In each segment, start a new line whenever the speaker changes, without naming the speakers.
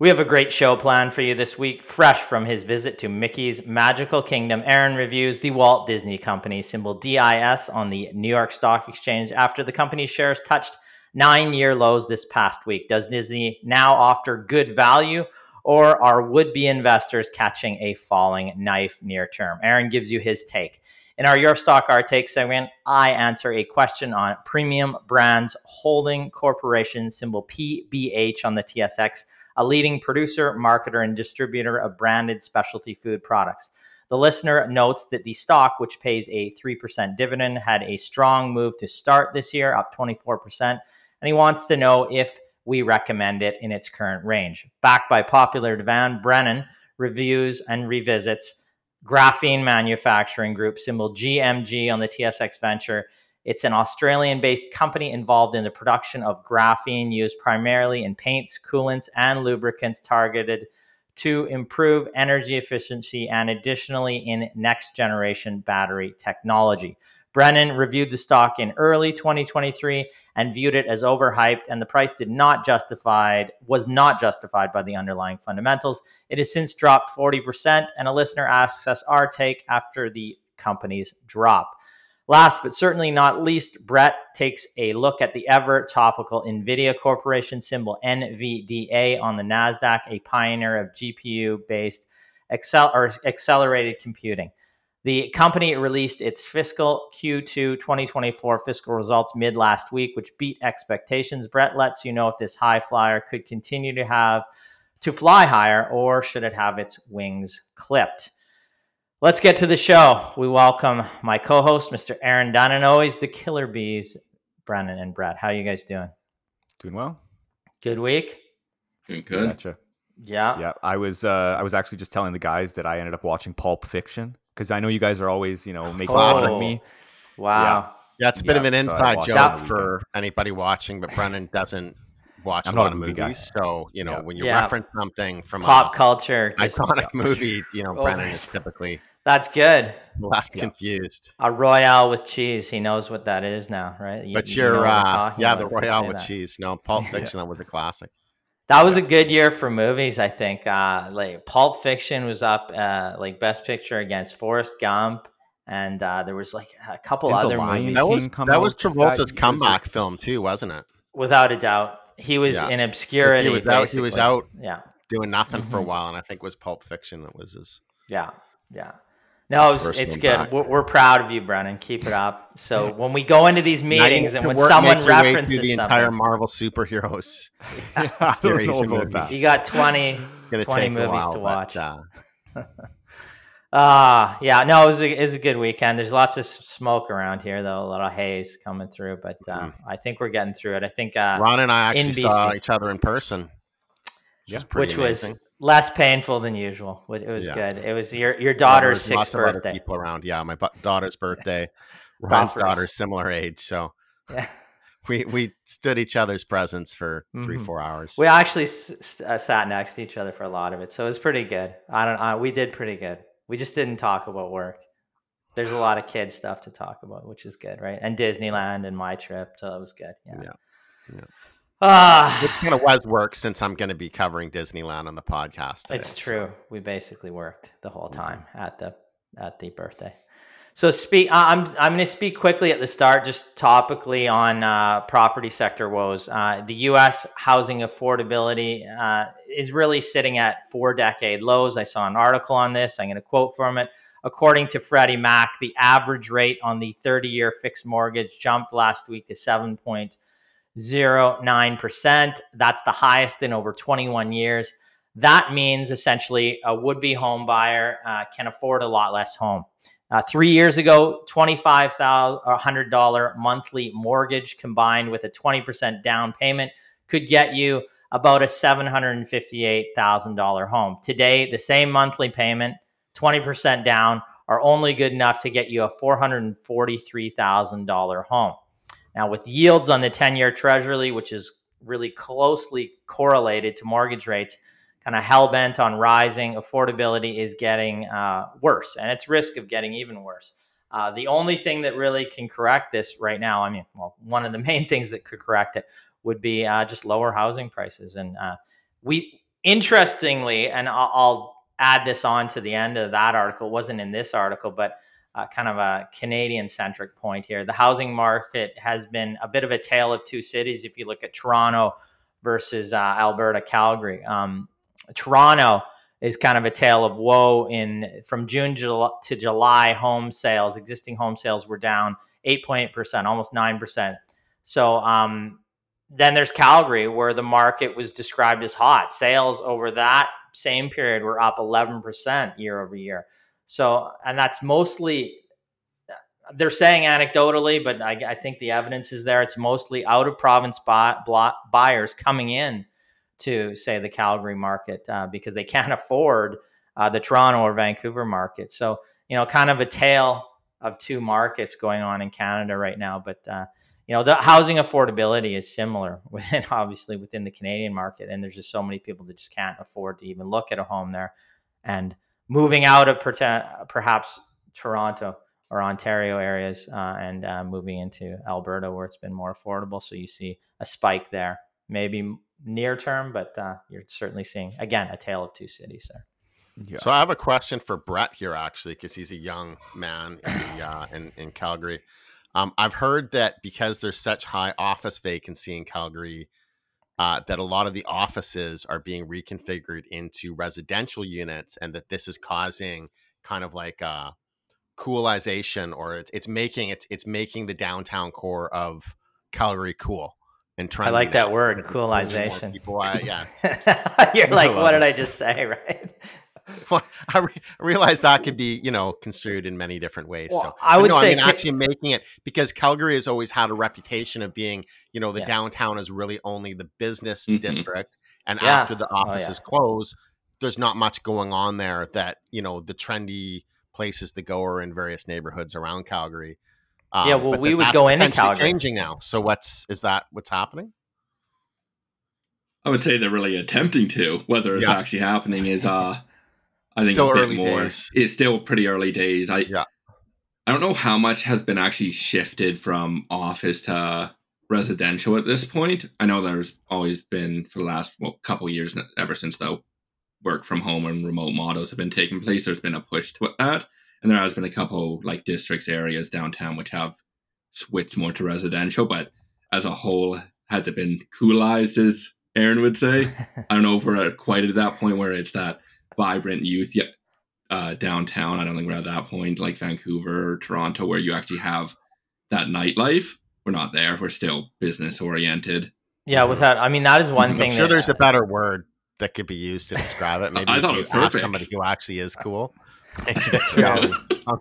We have a great show planned for you this week, fresh from his visit to Mickey's Magical Kingdom. Aaron reviews the Walt Disney Company, symbol DIS, on the New York Stock Exchange after the company's shares touched nine year lows this past week. Does Disney now offer good value, or are would be investors catching a falling knife near term? Aaron gives you his take. In our Your Stock Our Take segment, I answer a question on Premium Brands Holding Corporation, symbol PBH on the TSX, a leading producer, marketer, and distributor of branded specialty food products. The listener notes that the stock, which pays a 3% dividend, had a strong move to start this year, up 24%, and he wants to know if we recommend it in its current range. Backed by popular demand, Brennan reviews and revisits Graphene Manufacturing Group, symbol GMG on the TSX Venture. It's an Australian based company involved in the production of graphene used primarily in paints, coolants, and lubricants targeted to improve energy efficiency and additionally in next generation battery technology. Brennan reviewed the stock in early 2023 and viewed it as overhyped, and the price did not justified was not justified by the underlying fundamentals. It has since dropped 40%, and a listener asks us our take after the company's drop. Last but certainly not least, Brett takes a look at the ever topical NVIDIA Corporation symbol NVDA on the NASDAQ, a pioneer of GPU based accel- or accelerated computing. The company released its fiscal Q2 2024 fiscal results mid last week, which beat expectations. Brett lets you know if this high flyer could continue to have to fly higher or should it have its wings clipped. Let's get to the show. We welcome my co-host, Mr. Aaron Dunn, and always the killer bees, Brennan and Brett. How are you guys doing?
Doing well.
Good week.
Doing good.
Gotcha.
Yeah.
Yeah. I was uh I was actually just telling the guys that I ended up watching Pulp Fiction because I know you guys are always, you know, making fun
Oh.
of me.
Wow.
Yeah, it's a bit
Yeah,
of an inside
watched
joke for anybody watching, but Brennan doesn't watch
I'm
a
not
lot
a
of
movie
movies.
guy.
So, you know,
Yeah.
when you
Yeah.
reference something from
Pop
a
culture. just-
iconic movie, you know,
Oh,
Brennan is typically
that's good.
left
Yeah.
confused.
A royale with cheese. He knows what that is now, right? You-
But
you know
you're, uh, yeah, the Royale with
that.
cheese. No, Pulp Fiction, that was a classic.
That was a good year for movies, I think. Uh, like Pulp Fiction was up, uh, like Best Picture against Forrest Gump, and uh, there was like a couple
Didn't The
other
Lion
movies.
King
That was
come
that was
out that
Travolta's
was
comeback film too, wasn't it?
Without a doubt, he was
Yeah.
in obscurity.
He was out. He was out
Yeah,
doing nothing for a
Mhm.
while, and I think it was Pulp Fiction that was his.
yeah, yeah. No, it
His
was,
first
it's good. We're, we're proud of you, Brennan. Keep it up. So when we go into these
Now you
meetings
need
and
to
when
work-
someone
make your way
references
through the
something,
entire Marvel superheroes,
I don't
series
know about
you got 20, 20 movies
while,
to
but,
watch.
uh,
Ah, yeah, no, it was, a, it was a good weekend. There's lots of smoke around here, though, a lot of haze coming through, but uh,
Mhm.
I think we're getting through it. I think, uh,
Ron and I actually
in
saw each other in person, which,
Yeah.
is pretty
which was
amazing.
Less painful than usual. It was
Yeah.
good. It was your your
Yeah,
daughter's
lots
sixth
of other
birthday.
people around. Yeah, my daughter's birthday. Ron's
Bumpers.
daughter's similar age, so
Yeah.
we we stood each other's presence for 3
Mhm.
four hours.
We actually s- uh, sat next to each other for a lot of it, so it was pretty good. I don't. Uh, we did pretty good. We just didn't talk about work. There's a lot of kid stuff to talk about, which is good, right? And Disneyland and my trip, so it was good. Yeah.
Yeah.
Ah,
it kind of was work since I'm going to be covering Disneyland on the podcast. today,
It's
so-
true. We basically worked the whole time at the at the birthday. So speak. I'm I'm going to speak quickly at the start, just topically on uh, property sector woes. Uh, the U.S. housing affordability uh, is really sitting at four decade lows. I saw an article on this. I'm going to quote from it. According to Freddie Mac, the average rate on the 30 year fixed mortgage jumped last week to 7.09%. That's the highest in over 21 years. That means essentially a would be home buyer uh, can afford a lot less home. Uh, three years ago, $2,500 monthly mortgage combined with a 20% down payment could get you about a $758,000 home. Today, the same monthly payment, 20% down, are only good enough to get you a $443,000 home. Now, with yields on the 10 year treasury, which is really closely correlated to mortgage rates, kind of hell bent on rising, affordability is getting uh, worse, and it's risk of getting even worse. Uh, the only thing that really can correct this right now, I mean, well, one of the main things that could correct it would be uh, just lower housing prices. And uh, we, interestingly, and I'll, I'll, add this on to the end of that article, it wasn't in this article, but uh, kind of a Canadian centric point here. The housing market has been a bit of a tale of two cities if you look at Toronto versus uh, Alberta, Calgary. Um, Toronto is kind of a tale of woe in from June to July home sales existing home sales were down 8.8% almost 9% so um, then there's Calgary, where the market was described as hot. Sales over that same period were up 11% year over year. So, and that's mostly, they're saying anecdotally, but I, I think the evidence is there. It's mostly out of province buy, buyers coming in to, say, the Calgary market uh, because they can't afford uh, the Toronto or Vancouver market. So, you know, kind of a tale of two markets going on in Canada right now. But, uh, you know the housing affordability is similar within obviously within the Canadian market and there's just so many people that just can't afford to even look at a home there and moving out of perhaps Toronto or Ontario areas uh, and uh, moving into Alberta where it's been more affordable so you see a spike there maybe near term but uh, you're certainly seeing again a tale of two cities there
yeah. So I have a question for Brett here, actually, because he's a young man in, the, uh, in, in Calgary. Um, I've heard that because there's such high office vacancy in Calgary, uh, that a lot of the offices are being reconfigured into residential units, and that this is causing kind of like a coolization, or it's, it's making it's it's making the downtown core of Calgary cool. And
I like that word, coolization.
People, uh, yeah.
You're like, what did I just say, right?
well, I, re- realize that could be, you know, construed in many different ways. Well, so
I would
no,
say
I mean, actually making it because Calgary has always had a reputation of being, you know, the yeah. downtown is really only the business mm-hmm. district, and yeah. after the offices oh, yeah. close, there's not much going on there. That you know, the trendy places to go are in various neighborhoods around Calgary.
Um, yeah, well, we would go into Calgary.
Changing now. So what's is that? What's happening?
I would say they're really attempting to. Whether it's actually happening is uh I think
still early
more.
Days.
It's still pretty early days. I
yeah.
I don't know how much has been actually shifted from office to residential at this point. I know there's always been for the last well, couple years, ever since the work from home and remote models have been taking place. There's been a push to that, and there has been a couple like districts areas downtown which have switched more to residential. But as a whole, has it been coolized, as Aaron would say? I don't know if we're quite at that point where it's that vibrant youth yet uh, downtown. I don't think we're at that point like Vancouver or Toronto where you actually have that nightlife. We're not there. We're still business oriented.
Yeah, without I mean that is one
I'm
thing.
I'm sure
that,
there's a better word that could be used to describe it. Maybe
I thought it was perfect.
somebody who actually is cool. tell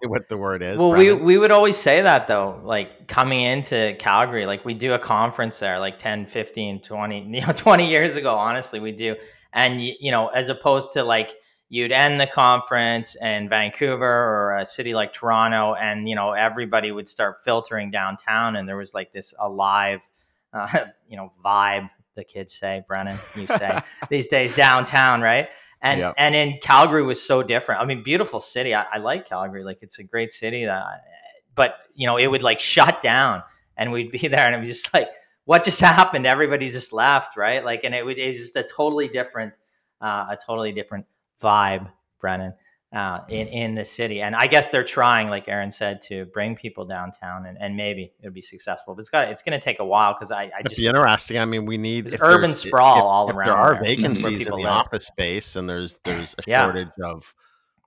me what the word is.
Well, we we would always say that though, like coming into Calgary, like we do a conference there like 10, 15, 20, you know, 20 years ago, honestly, we do. And you know, as opposed to like you'd end the conference in Vancouver or a city like Toronto, and you know everybody would start filtering downtown, and there was like this alive, uh, you know, vibe. The kids say, Brennan, you say these days downtown, right? And yep. and in Calgary was so different. I mean, beautiful city. I, I like Calgary. Like it's a great city. That, but you know, it would like shut down, and we'd be there, and it was just like, what just happened? Everybody just left, right? Like, and it, would, it was just a totally different, uh, a totally different vibe, Brennan. uh, in in the city. And I guess they're trying, like Aaron said, to bring people downtown, and, and maybe it'll be successful. But it's got it's going to take a while because I, I
It'd
just
be interesting. I mean, we need
urban sprawl
if-
all
if
around
There are
there
vacancies in the
live.
office space, and there's there's a
Yeah.
shortage of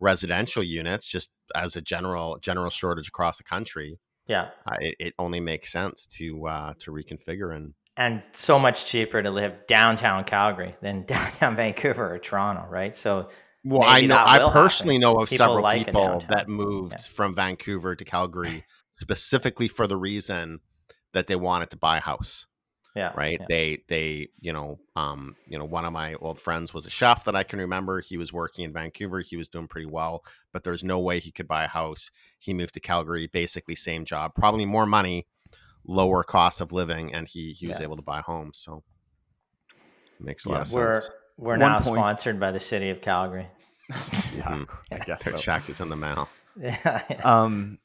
residential units, just as a general general shortage across the country.
yeah,
Uh, it, it only makes sense to uh, to reconfigure and
and so much cheaper to live downtown Calgary than downtown Vancouver or Toronto, right? So
Well, I know. I
will happen.
personally know of
People
several
like
people that moved
Yeah.
from Vancouver to Calgary specifically for the reason that they wanted to buy a house.
yeah,
Right?
yeah.
They they you know um you know one of my old friends was a chef that I can remember. He was working in Vancouver. He was doing pretty well, but there's no way he could buy a house. He moved to Calgary, basically same job, probably more money, lower cost of living, and he he was
Yeah.
able to buy a home. So it makes a
Yeah,
lot of
We're
sense.
we're
One
now
point-
sponsored by the city of Calgary.
Yeah,
Mhm.
I guess
Their
so.
check is in the mail.
yeah, yeah.
Um, w-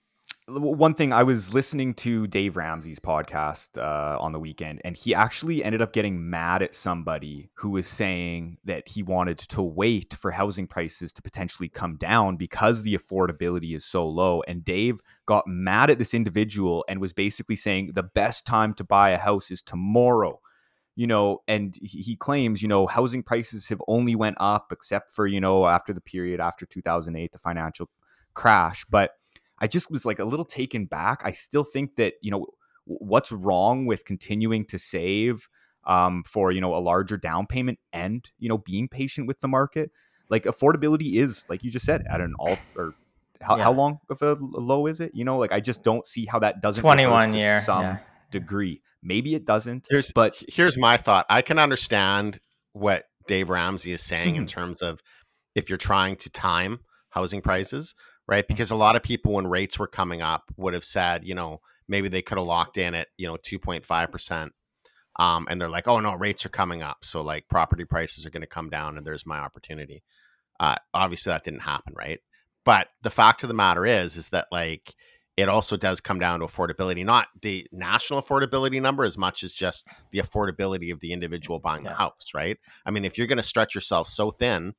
one thing I was listening to Dave Ramsey's podcast uh, on the weekend, and he actually ended up getting mad at somebody who was saying that he wanted to wait for housing prices to potentially come down because the affordability is so low. And Dave got mad at this individual and was basically saying the best time to buy a house is tomorrow you know and he claims you know housing prices have only went up except for you know after the period after 2008 the financial crash but i just was like a little taken back i still think that you know what's wrong with continuing to save um, for you know a larger down payment and you know being patient with the market like affordability is like you just said at an all or how,
Yeah.
how long of a low is it you know like i just don't see how that doesn't
twenty
reverse
year.
some
yeah.
degree maybe it doesn't
Here's
but
here's my thought. I can understand what Dave Ramsey is saying in
Mhm.
terms of if you're trying to time housing prices, right? Because a lot of people when rates were coming up would have said, you know, maybe they could have locked in at, you know, 2.5%. Um, and they're like, oh no, rates are coming up. So like property prices are going to come down and there's my opportunity. Uh, obviously that didn't happen, right? But the fact of the matter is, is that like it also does come down to affordability, not the national affordability number as much as just the affordability of the individual buying the
Yeah.
house, right? I mean, if you're going to stretch yourself so thin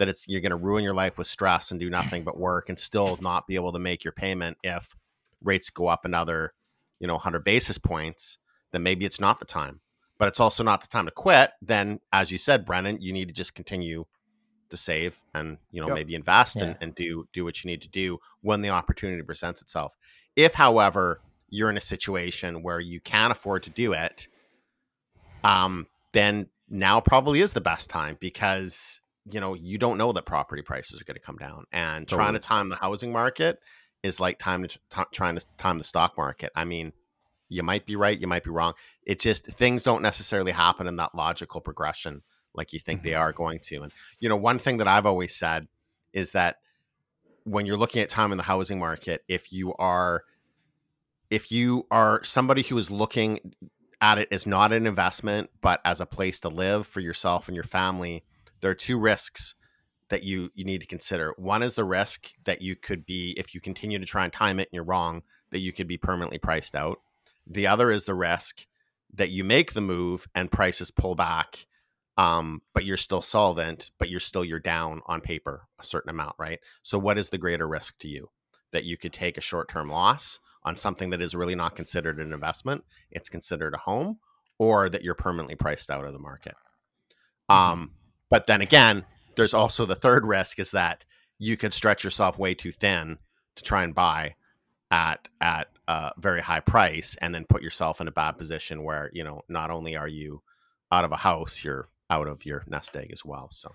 that it's you're going to ruin your life with stress and do nothing but work and still not be able to make your payment if rates go up another, you know, 100 basis points, then maybe it's not the time. But it's also not the time to quit. Then, as you said, Brennan, you need to just continue to save and you know
Yep.
maybe invest
Yeah.
and, and do do what you need to do when the opportunity presents itself. If, however, you're in a situation where you can't afford to do it, um, then now probably is the best time because you know you don't know that property prices are going to come down, and trying to time the housing market is like time to t- trying to time the stock market. I mean, you might be right, you might be wrong. It just things don't necessarily happen in that logical progression like you think they mm-hmm. are going to. And you know, one thing that I've always said is that when you're looking at time in the housing market, if you are if you are somebody who is looking at it as not an investment but as a place to live for yourself and your family, there are two risks that you you need to consider. One is the risk that you could be if you continue to try and time it and you're wrong, that you could be permanently priced out. The other is the risk that you make the move and prices pull back um, but you're still solvent, but you're still you're down on paper a certain amount, right? So what is the greater risk to you? That you could take a short-term loss on something that is really not considered an investment, it's considered a home, or that you're permanently priced out of the market. Um, but then again, there's also the third risk is that you could stretch yourself way too thin to try and buy at at a very high price and then put yourself in a bad position where, you know, not only are you out of a house, you're out of your nest egg as well. So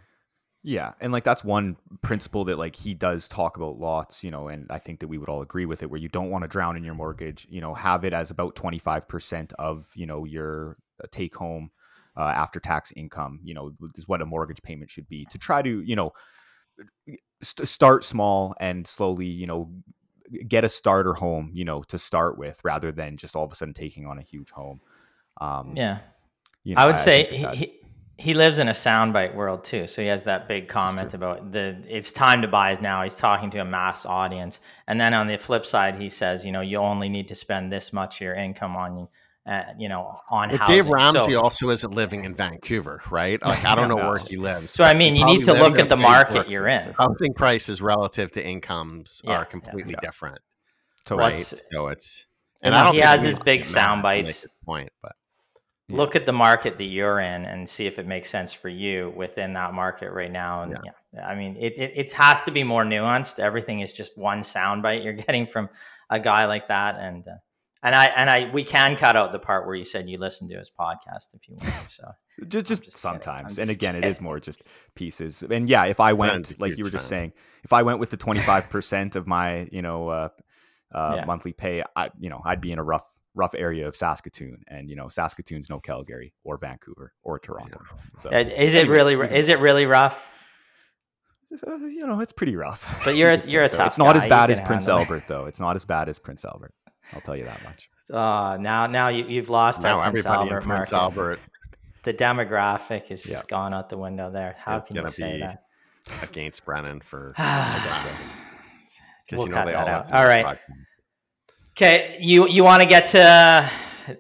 Yeah, and like that's one principle that like he does talk about lots, you know, and I think that we would all agree with it where you don't want to drown in your mortgage, you know, have it as about 25% of, you know, your take home uh, after tax income, you know, is what a mortgage payment should be to try to, you know, st- start small and slowly, you know, get a starter home, you know, to start with rather than just all of a sudden taking on a huge home. Um,
Yeah.
you know,
I would say
think that
he he lives in a soundbite world too. So he has that big comment about the it's time to buy is now. He's talking to a mass audience, and then on the flip side, he says, you know, you only need to spend this much of your income on uh, you know, on
But. Dave Ramsey
So-
also isn't living in Vancouver, right? Like I don't know where he lives.
So I mean, you need to look at the market
Vancouver.
you're in.
Housing prices relative to incomes
Yeah, yeah,
are completely
yeah.
different,
So
right?
What's-
So it's
and
I don't
he has his big sound bites.
point, but
Yeah.
Look at the market that you're in and see if it makes sense for you within that market right now. And yeah, I mean, it, it it has to be more nuanced. Everything is just one soundbite you're getting from a guy like that, and uh, and I and I we can cut out the part where you said you listened to his podcast if you want. So.
Just just,
just
sometimes. And
just
again it is more just pieces. And yeah if i went like you were just saying if i went with the 25% of my you know uh, uh,
Yeah.
monthly pay i you know i'd be in a rough rough area of saskatoon. And you know saskatoon's no calgary or vancouver or toronto. So
Uh, is it
anyways,
really is it really rough?
uh, you know it's pretty rough.
But you're a-
You could
you're a
so.
tough
it's not
guy,
as bad as prince albert though. It's not as bad as prince albert i'll tell you that much
Uh, now now you, you've lost
now
our Prince
everybody
Albert
in Prince
market.
Albert
The demographic is just
Yeah.
gone out the window there. How
It's
can you
gonna
say
be
that?
against Brennan for
We'll
you know
cut
they all
out.
have
All right. Okay, you you want to get to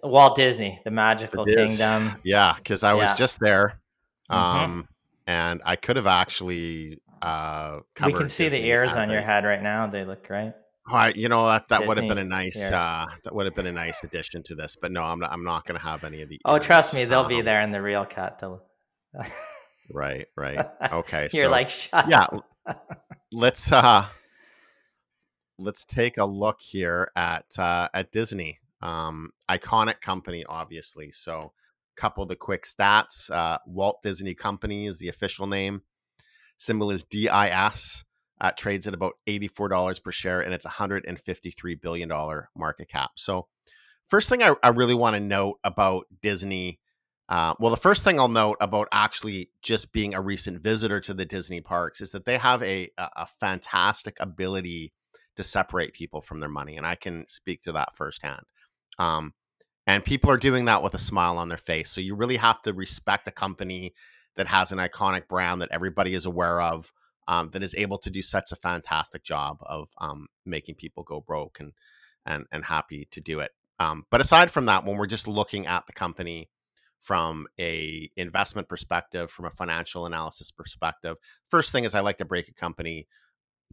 Walt Disney, the Magical
It is.
Kingdom?
Yeah, because I was
Yeah.
just there,
Mhm.
um, and I could have actually. Uh,
We can
covered
see the ears on your head right now. They look great.
Why, you know that that would have been a nice uh, that would have been a nice addition to this, but no, I'm not. I'm not going to have any of the.
Oh, trust me, they'll be
Um,
there in the real cut.
Right, right. Okay,
You're
so
like, shut
yeah,
up.
let's uh let's take a look here at uh at Disney. Um iconic company obviously. So couple of the quick stats. Uh Walt Disney Company is the official name. Symbol is DIS. Uh, trades at about $84 per share and it's a $153 billion market cap. So first thing I, I really want to note about Disney uh, well, the first thing I'll note about actually just being a recent visitor to the Disney parks is that they have a, a fantastic ability to separate people from their money. And I can speak to that firsthand. Um, and people are doing that with a smile on their face. So you really have to respect a company that has an iconic brand that everybody is aware of, um, that is able to do such a fantastic job of um, making people go broke and, and, and happy to do it. Um, but aside from that, when we're just looking at the company, from a investment perspective from a financial analysis perspective first thing is i like to break a company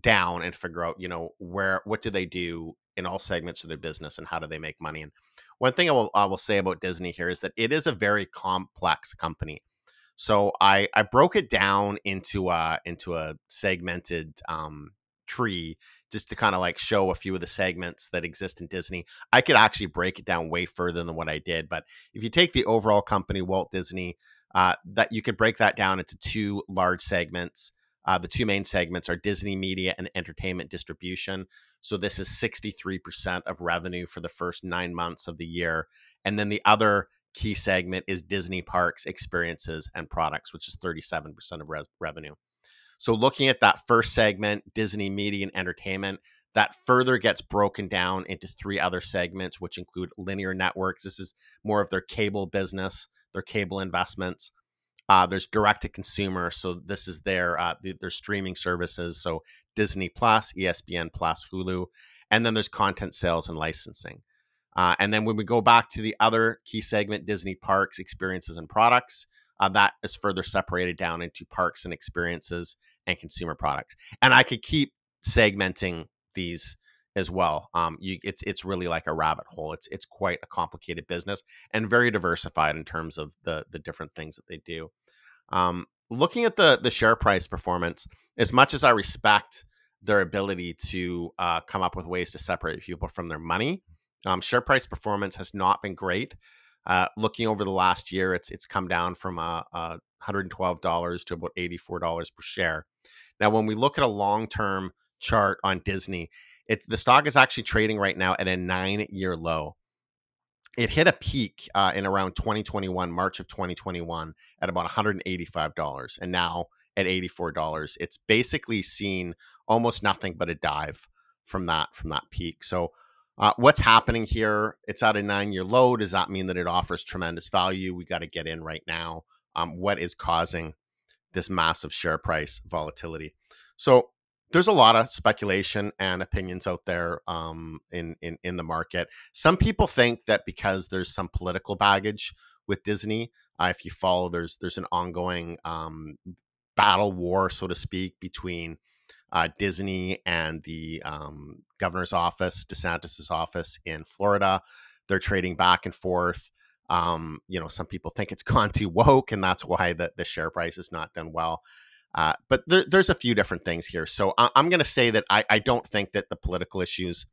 down and figure out you know where what do they do in all segments of their business and how do they make money and one thing i will, I will say about disney here is that it is a very complex company so i i broke it down into a into a segmented um tree just to kind of like show a few of the segments that exist in disney. I could actually break it down way further than what i did but if you take the overall company walt disney uh, that you could break that down into two large segments. Uh, the two main segments are disney media and entertainment distribution. So this is 63% of revenue for the first nine months of the year. And then the other key segment is disney parks experiences and products which is 37% of res- revenue so looking at that first segment disney media and entertainment that further gets broken down into three other segments, which include linear networks. This is more of their cable business, their cable investments. Uh, there's direct to consumer, so this is their uh, th- their streaming services, so Disney Plus, ESPN Plus, Hulu, and then there's content sales and licensing. Uh, and then when we go back to the other key segment, Disney Parks, Experiences and Products, uh, that is further separated down into parks and experiences and consumer products. And I could keep segmenting these as well. Um, you, it's it's really like a rabbit hole. It's it's quite a complicated business and very diversified in terms of the the different things that they do. Um, looking at the the share price performance, as much as I respect their ability to uh, come up with ways to separate people from their money, um, share price performance has not been great. Uh, looking over the last year, it's it's come down from uh, uh, $112 to about $84 per share. Now, when we look at a long term chart on Disney, it's the stock is actually trading right now at a nine year low. It hit a peak uh, in around 2021, March of 2021, at about $185, and now at $84. It's basically seen almost nothing but a dive from that from that peak. So, uh, what's happening here? It's at a nine year low. Does that mean that it offers tremendous value? We got to get in right now. Um, what is causing this massive share price volatility? So, there's a lot of speculation and opinions out there um, in, in in the market. Some people think that because there's some political baggage with Disney, uh, if you follow, there's there's an ongoing um, battle war, so to speak, between uh, Disney and the um, governor's office, DeSantis's office in Florida. They're trading back and forth. Um, you know, some people think it's gone too woke, and that's why the, the share price has not done well. Uh, but there, there's a few different things here. So I, am going to say that I, I don't think that the political issues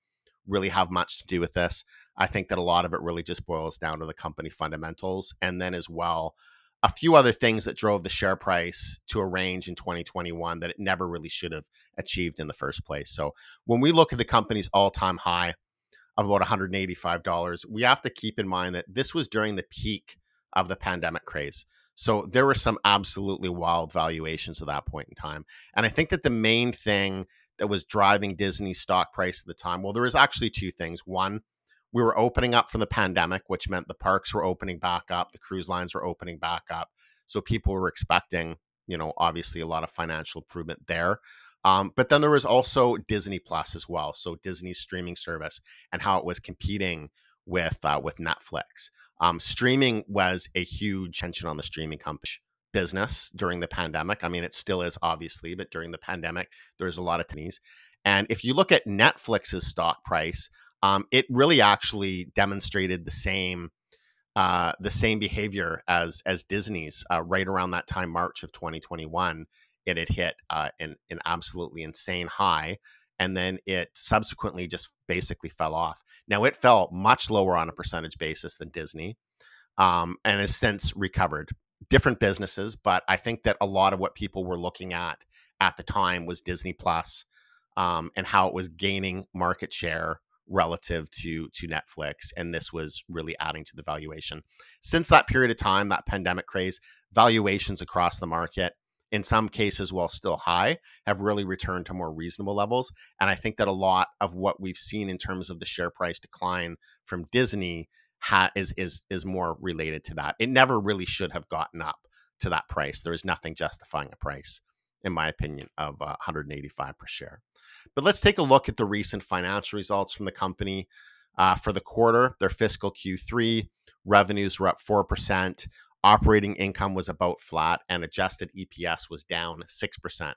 really have much to do with this. I think that a lot of it really just boils down to the company fundamentals. And then as well, a few other things that drove the share price to a range in 2021 that it never really should have achieved in the first place. So when we look at the company's all time high of about $185, we have to keep in mind that this was during the peak of the pandemic craze. So there were some absolutely wild valuations at that point in time. And I think that the main thing that was driving Disney's stock price at the time, well, there was actually two things. One, we were opening up from the pandemic, which meant the parks were opening back up, the cruise lines were opening back up. So people were expecting, you know, obviously a lot of financial improvement there. Um, but then there was also Disney Plus as well. So Disney's streaming service and how it was competing with uh, with Netflix. Um, streaming was a huge tension on the streaming company business during the pandemic. I mean, it still is obviously, but during the pandemic, there's a lot of tensions. And if you look at Netflix's stock price, um, it really actually demonstrated the same uh, the same behavior as as Disney's. Uh, right around that time, March of 2021, it had hit uh, an an absolutely insane high and then it subsequently just basically fell off. Now it fell much lower on a percentage basis than Disney, um, and has since recovered. Different businesses, but I think that a lot of what people were looking at at the time was Disney Plus, um, and how it was gaining market share relative to to Netflix, and this was really adding to the valuation. Since that period of time, that pandemic craze, valuations across the market in some cases, while still high, have really returned to more reasonable levels. And I think that a lot of what we've seen in terms of the share price decline from Disney ha- is is is more related to that. It never really should have gotten up to that price. There is nothing justifying a price, in my opinion, of uh, 185 per share. But let's take a look at the recent financial results from the company. Uh, for the quarter, their fiscal Q3 revenues were up 4%. Operating income was about flat and adjusted EPS was down 6%.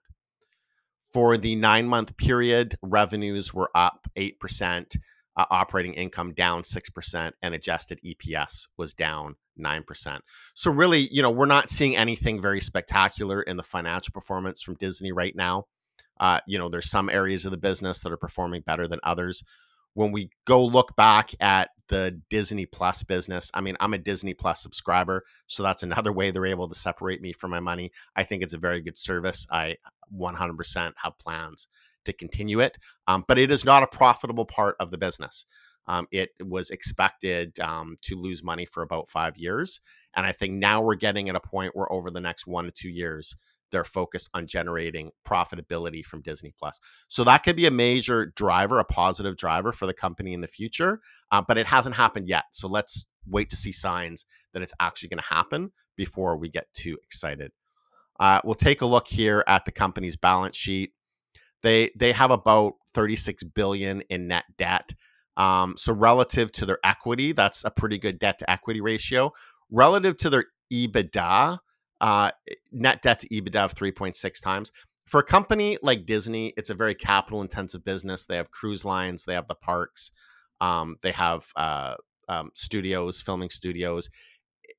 For the nine month period, revenues were up 8%, uh, operating income down 6%, and adjusted EPS was down 9%. So, really, you know, we're not seeing anything very spectacular in the financial performance from Disney right now. Uh, you know, there's some areas of the business that are performing better than others when we go look back at the Disney Plus business, I mean, I'm a Disney Plus subscriber, so that's another way they're able to separate me from my money. I think it's a very good service. I 100% have plans to continue it, um, but it is not a profitable part of the business. Um, it was expected um, to lose money for about five years. And I think now we're getting at a point where over the next one to two years, they're focused on generating profitability from Disney Plus. So that could be a major driver, a positive driver for the company in the future, uh, but it hasn't happened yet. So let's wait to see signs that it's actually going to happen before we get too excited. Uh, we'll take a look here at the company's balance sheet. They they have about 36 billion in net debt. Um, so relative to their equity, that's a pretty good debt to equity ratio. Relative to their EBITDA, uh, net debt to EBITDA of 3.6 times. For a company like Disney, it's a very capital intensive business. They have cruise lines, they have the parks, um, they have uh, um, studios, filming studios.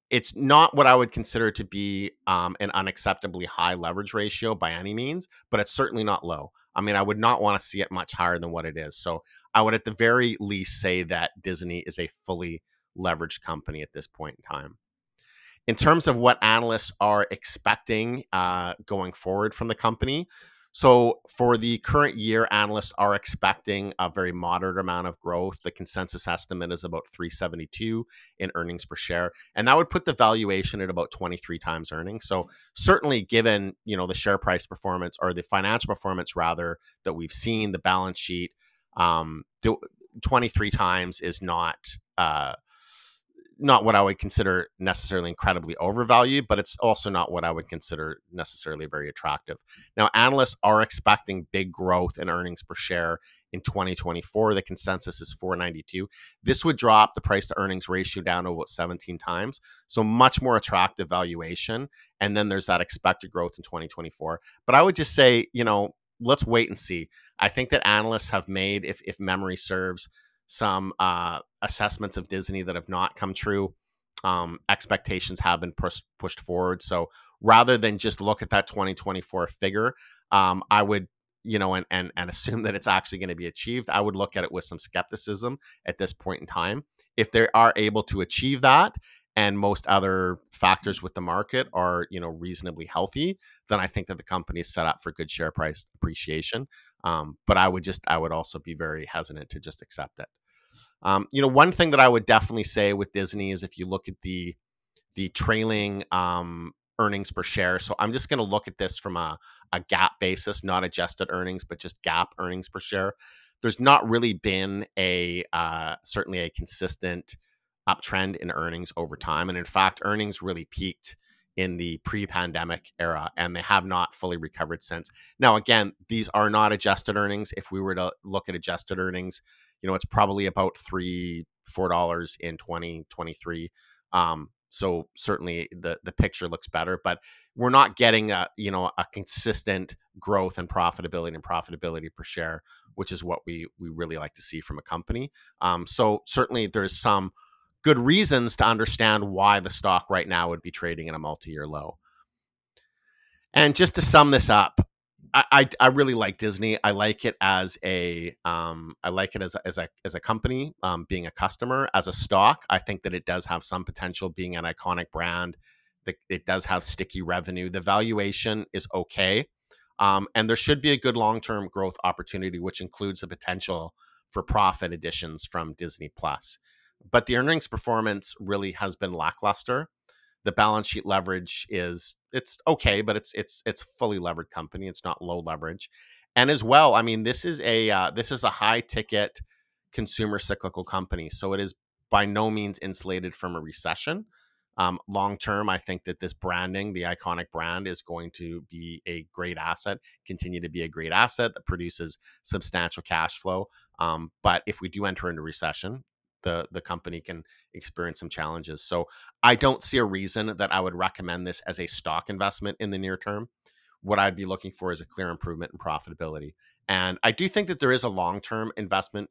It's not what I would consider to be um, an unacceptably high leverage ratio by any means, but it's certainly not low. I mean, I would not want to see it much higher than what it is. So I would, at the very least, say that Disney is a fully leveraged company at this point in time in terms of what analysts are expecting uh, going forward from the company. So, for the current year, analysts are expecting a very moderate amount of growth. The consensus estimate is about 372 in earnings per share, and that would put the valuation at about 23 times earnings. So, certainly, given you know the share price performance or the financial performance rather that we've seen, the balance sheet, um, 23 times is not. Uh, not what I would consider necessarily incredibly overvalued, but it's also not what I would consider necessarily very attractive. Now, analysts are expecting big growth in earnings per share in 2024. The consensus is 492. This would drop the price to earnings ratio down to about 17 times. So much more attractive valuation. And then there's that expected growth in 2024. But I would just say, you know, let's wait and see. I think that analysts have made, if, if memory serves, some uh, assessments of Disney that have not come true. Um, expectations have been pushed forward. So rather than just look at that 2024 figure, um, I would you know and, and and assume that it's actually going to be achieved. I would look at it with some skepticism at this point in time. If they are able to achieve that, and most other factors with the market are you know reasonably healthy then i think that the company is set up for good share price appreciation. Um, but i would just i would also be very hesitant to just accept it. Um, you know one thing that i would definitely say with disney is if you look at the the trailing um, earnings per share so i'm just going to look at this from a, a GAAP basis not adjusted earnings but just GAAP earnings per share. There's not really been a uh, certainly a consistent uptrend in earnings over time. And in fact, earnings really peaked in the pre-pandemic era and they have not fully recovered since. Now again, these are not adjusted earnings. If we were to look at adjusted earnings, you know, it's probably about 3 $4 in 2023. Um, so certainly the the picture looks better, but we're not getting a you know a consistent growth and profitability and profitability per share, which is what we we really like to see from a company. Um, so certainly there's some good reasons to understand why the stock right now would be trading at a multi-year low. And just to sum this up, I, I, I really like Disney. I like it as a um, I like it as a, as a as a company, um, being a customer. As a stock, I think that it does have some potential being an iconic brand. It does have sticky revenue. The valuation is okay, um, and there should be a good long term growth opportunity, which includes the potential for profit additions from Disney Plus but the earnings performance really has been lackluster. The balance sheet leverage is it's okay, but it's it's it's fully levered company. It's not low leverage, and as well, I mean this is a uh, this is a high ticket consumer cyclical company, so it is by no means insulated from a recession. Um, long term, I think that this branding, the iconic brand, is going to be a great asset, continue to be a great asset that produces substantial cash flow. Um, but if we do enter into recession, the the company can experience some challenges. So I don't see a reason that I would recommend this as a stock investment in the near term. What I'd be looking for is a clear improvement in profitability. And I do think that there is a long term investment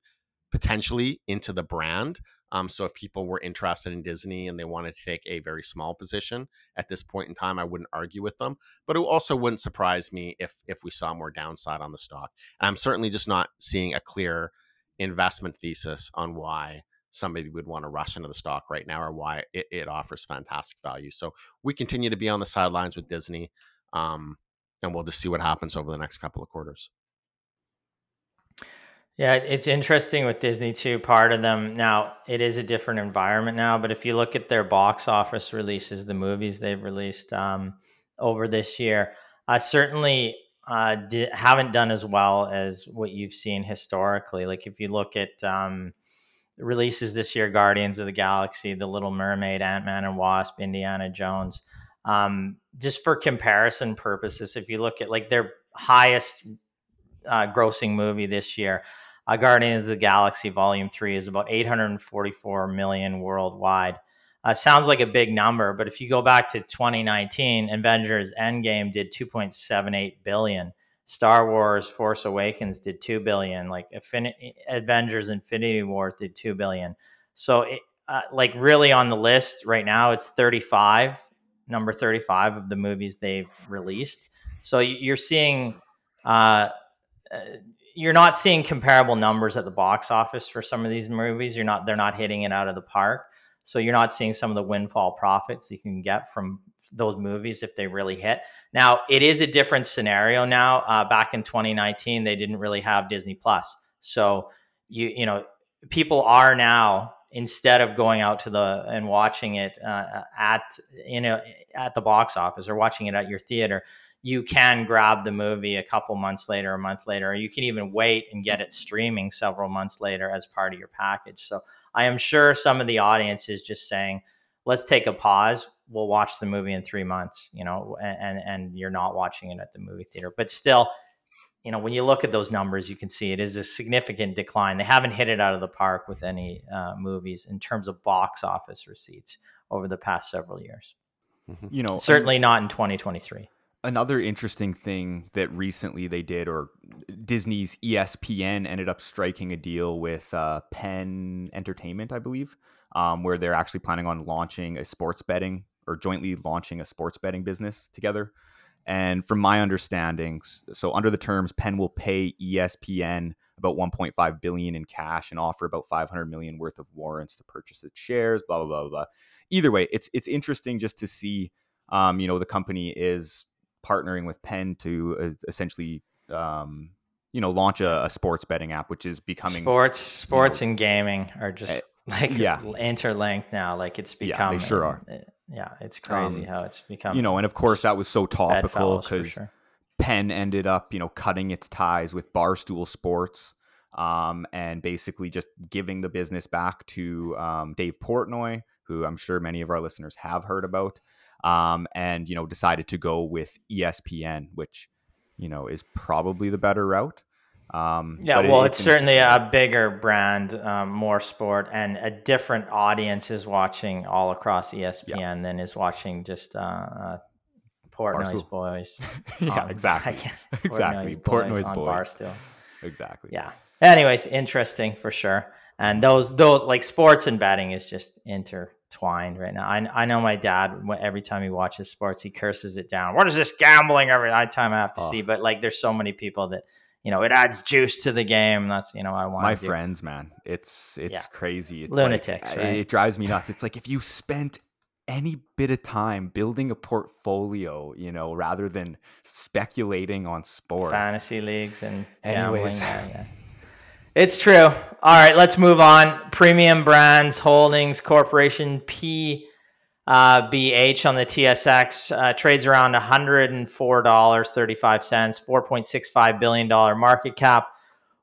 potentially into the brand. Um, so if people were interested in Disney and they wanted to take a very small position at this point in time, I wouldn't argue with them. But it also wouldn't surprise me if if we saw more downside on the stock. And I'm certainly just not seeing a clear investment thesis on why somebody would want to rush into the stock right now or why it, it offers fantastic value. So we continue to be on the sidelines with Disney, um, and we'll just see what happens over the next couple of quarters.
Yeah, it's interesting with Disney too. Part of them now, it is a different environment now. But if you look at their box office releases, the movies they've released um, over this year, uh, certainly uh, di- haven't done as well as what you've seen historically. Like if you look at um, releases this year Guardians of the Galaxy, The Little Mermaid, Ant Man and Wasp, Indiana Jones. Um, just for comparison purposes, if you look at like their highest uh, grossing movie this year, uh, Guardians of the Galaxy Volume 3 is about 844 million worldwide. Uh, sounds like a big number, but if you go back to 2019, Avengers Endgame did 2.78 billion. Star Wars Force Awakens did 2 billion, like Affinity, Avengers Infinity Wars did 2 billion. So it, uh, like really on the list right now it's 35, number 35 of the movies they've released. So you're seeing uh, uh, you're not seeing comparable numbers at the box office for some of these movies. You're not they're not hitting it out of the park. So you're not seeing some of the windfall profits you can get from those movies if they really hit. Now it is a different scenario now. Uh, back in 2019, they didn't really have Disney Plus, so you you know people are now instead of going out to the and watching it uh, at you know at the box office or watching it at your theater you can grab the movie a couple months later, a month later, or you can even wait and get it streaming several months later as part of your package. So I am sure some of the audience is just saying, let's take a pause. We'll watch the movie in three months, you know, and and you're not watching it at the movie theater. But still, you know, when you look at those numbers, you can see it is a significant decline. They haven't hit it out of the park with any uh, movies in terms of box office receipts over the past several years.
Mm-hmm. You know,
certainly not in 2023
another interesting thing that recently they did, or Disney's ESPN ended up striking a deal with uh, Penn Entertainment, I believe, um, where they're actually planning on launching a sports betting or jointly launching a sports betting business together. And from my understanding, so under the terms, Penn will pay ESPN about 1.5 billion in cash and offer about 500 million worth of warrants to purchase its shares. Blah blah blah blah. Either way, it's it's interesting just to see, um, you know, the company is partnering with Penn to uh, essentially, um, you know, launch a, a, sports betting app, which is becoming
sports, sports you know, and gaming are just uh, like
yeah.
interlinked now. Like it's become,
yeah, they sure are.
It, yeah, it's crazy um, how it's become.
You know, and of course that was so topical because sure. Penn ended up, you know, cutting its ties with Barstool Sports. Um, and basically just giving the business back to um, Dave Portnoy, who I'm sure many of our listeners have heard about um, and you know decided to go with ESPN, which you know is probably the better route.
Um, yeah, well, it's, it's certainly a bigger brand, um, more sport, and a different audience is watching all across ESPN yeah. than is watching just uh, uh, Portnoy's boys.
yeah, exactly. exactly. Portnoy's boys. boys. Barstool. Exactly.
Yeah. Anyways, interesting for sure. And those those like sports and betting is just inter twined right now. I, I know my dad, every time he watches sports, he curses it down. What is this gambling every time I have to oh. see? But like, there's so many people that, you know, it adds juice to the game. That's, you know, I want
my friends, man. It's, it's yeah. crazy. It's
lunatics. Like, right?
It drives me nuts. It's like if you spent any bit of time building a portfolio, you know, rather than speculating on sports,
fantasy leagues and anyways. Gambling, yeah. It's true. All right, let's move on. Premium Brands Holdings Corporation P uh, BH on the TSX uh, trades around $104.35, $4.65 billion market cap.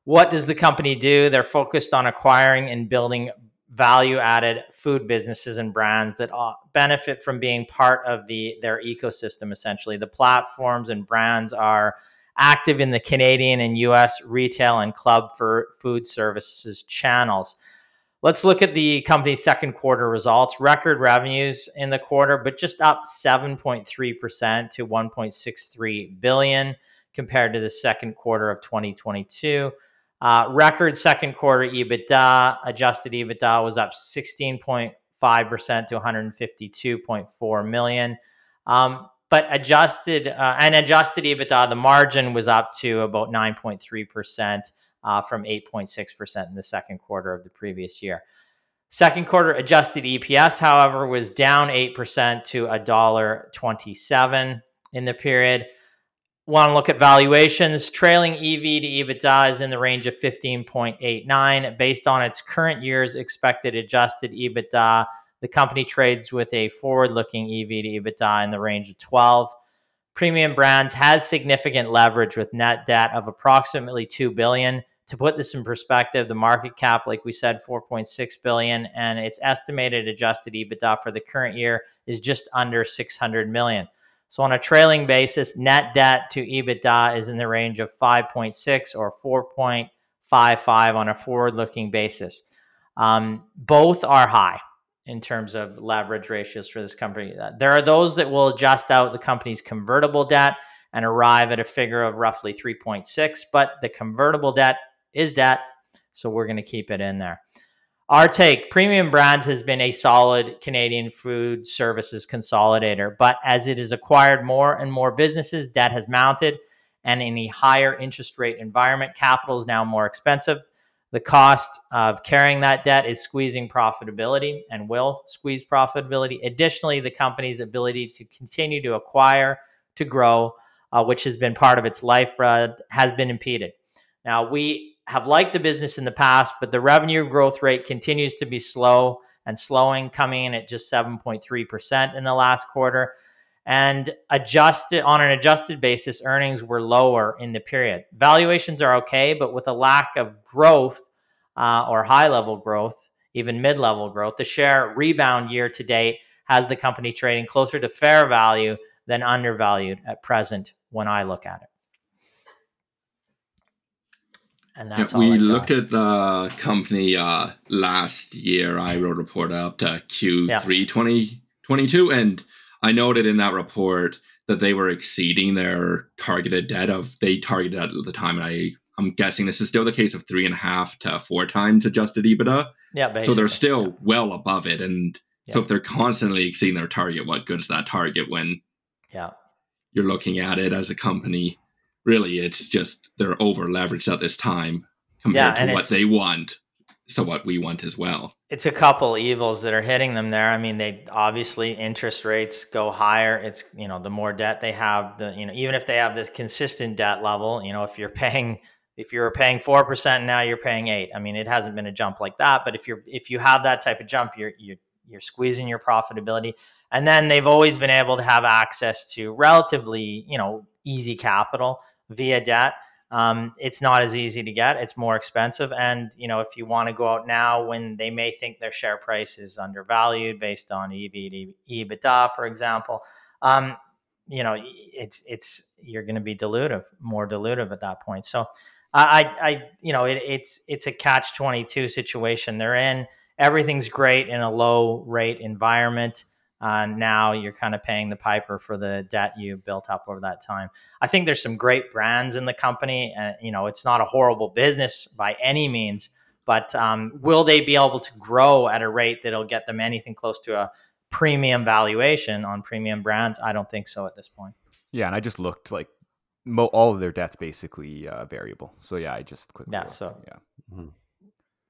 What does the company do? They're focused on acquiring and building value added food businesses and brands that uh, benefit from being part of the their ecosystem essentially. The platforms and brands are active in the Canadian and US retail and club for food services channels. Let's look at the company's second quarter results. Record revenues in the quarter, but just up 7.3% to 1.63 billion compared to the second quarter of 2022. Uh, record second quarter EBITDA, adjusted EBITDA was up 16.5% to 152.4 million. Um, but adjusted uh, and adjusted EBITDA, the margin was up to about 9.3% uh, from 8.6% in the second quarter of the previous year. Second quarter adjusted EPS, however, was down 8% to $1.27 in the period. Want to look at valuations? Trailing EV to EBITDA is in the range of 15.89 based on its current year's expected adjusted EBITDA the company trades with a forward looking EV to EBITDA in the range of 12. Premium Brands has significant leverage with net debt of approximately 2 billion. To put this in perspective, the market cap, like we said, 4.6 billion, and its estimated adjusted EBITDA for the current year is just under 600 million. So on a trailing basis, net debt to EBITDA is in the range of 5.6 or 4.55 on a forward-looking basis. Um, both are high in terms of leverage ratios for this company. Uh, there are those that will adjust out the company's convertible debt and arrive at a figure of roughly 3.6, but the convertible debt is debt, so we're going to keep it in there. Our take Premium Brands has been a solid Canadian food services consolidator, but as it has acquired more and more businesses, debt has mounted. And in a higher interest rate environment, capital is now more expensive. The cost of carrying that debt is squeezing profitability and will squeeze profitability. Additionally, the company's ability to continue to acquire, to grow, uh, which has been part of its lifeblood, has been impeded. Now, we have liked the business in the past, but the revenue growth rate continues to be slow and slowing, coming in at just 7.3% in the last quarter. And adjusted on an adjusted basis, earnings were lower in the period. Valuations are okay, but with a lack of growth uh, or high level growth, even mid level growth, the share rebound year to date has the company trading closer to fair value than undervalued at present when I look at it.
And that's yeah, we looked at the company uh, last year. I wrote a report up to Q3 yeah. 2022, and I noted in that report that they were exceeding their targeted debt of they targeted at the time. And I I'm guessing this is still the case of three and a half to four times adjusted EBITDA.
Yeah, basically.
so they're still yeah. well above it. And yeah. so if they're constantly exceeding their target, what good is that target when
yeah
you're looking at it as a company? Really, it's just they're over leveraged at this time compared yeah, to what they want so what we want as well.
It's a couple evils that are hitting them there. I mean, they obviously interest rates go higher. It's you know the more debt they have, the you know even if they have this consistent debt level, you know if you're paying if you're paying four percent now you're paying eight. I mean, it hasn't been a jump like that, but if you're if you have that type of jump, you're you're you're squeezing your profitability. And then they've always been able to have access to relatively you know easy capital via debt um, it's not as easy to get. It's more expensive. And, you know, if you want to go out now when they may think their share price is undervalued based on EV to EBITDA, for example, um, you know, it's, it's, you're going to be dilutive, more dilutive at that point. So I, I, you know, it, it's, it's a catch 22 situation they're in. Everything's great in a low rate environment uh, now you're kind of paying the piper for the debt you built up over that time. I think there's some great brands in the company, and you know it's not a horrible business by any means. But um, will they be able to grow at a rate that'll get them anything close to a premium valuation on premium brands? I don't think so at this point.
Yeah, and I just looked like mo- all of their debts basically uh, variable. So yeah, I just quickly
yeah. Looked. So yeah. Mm-hmm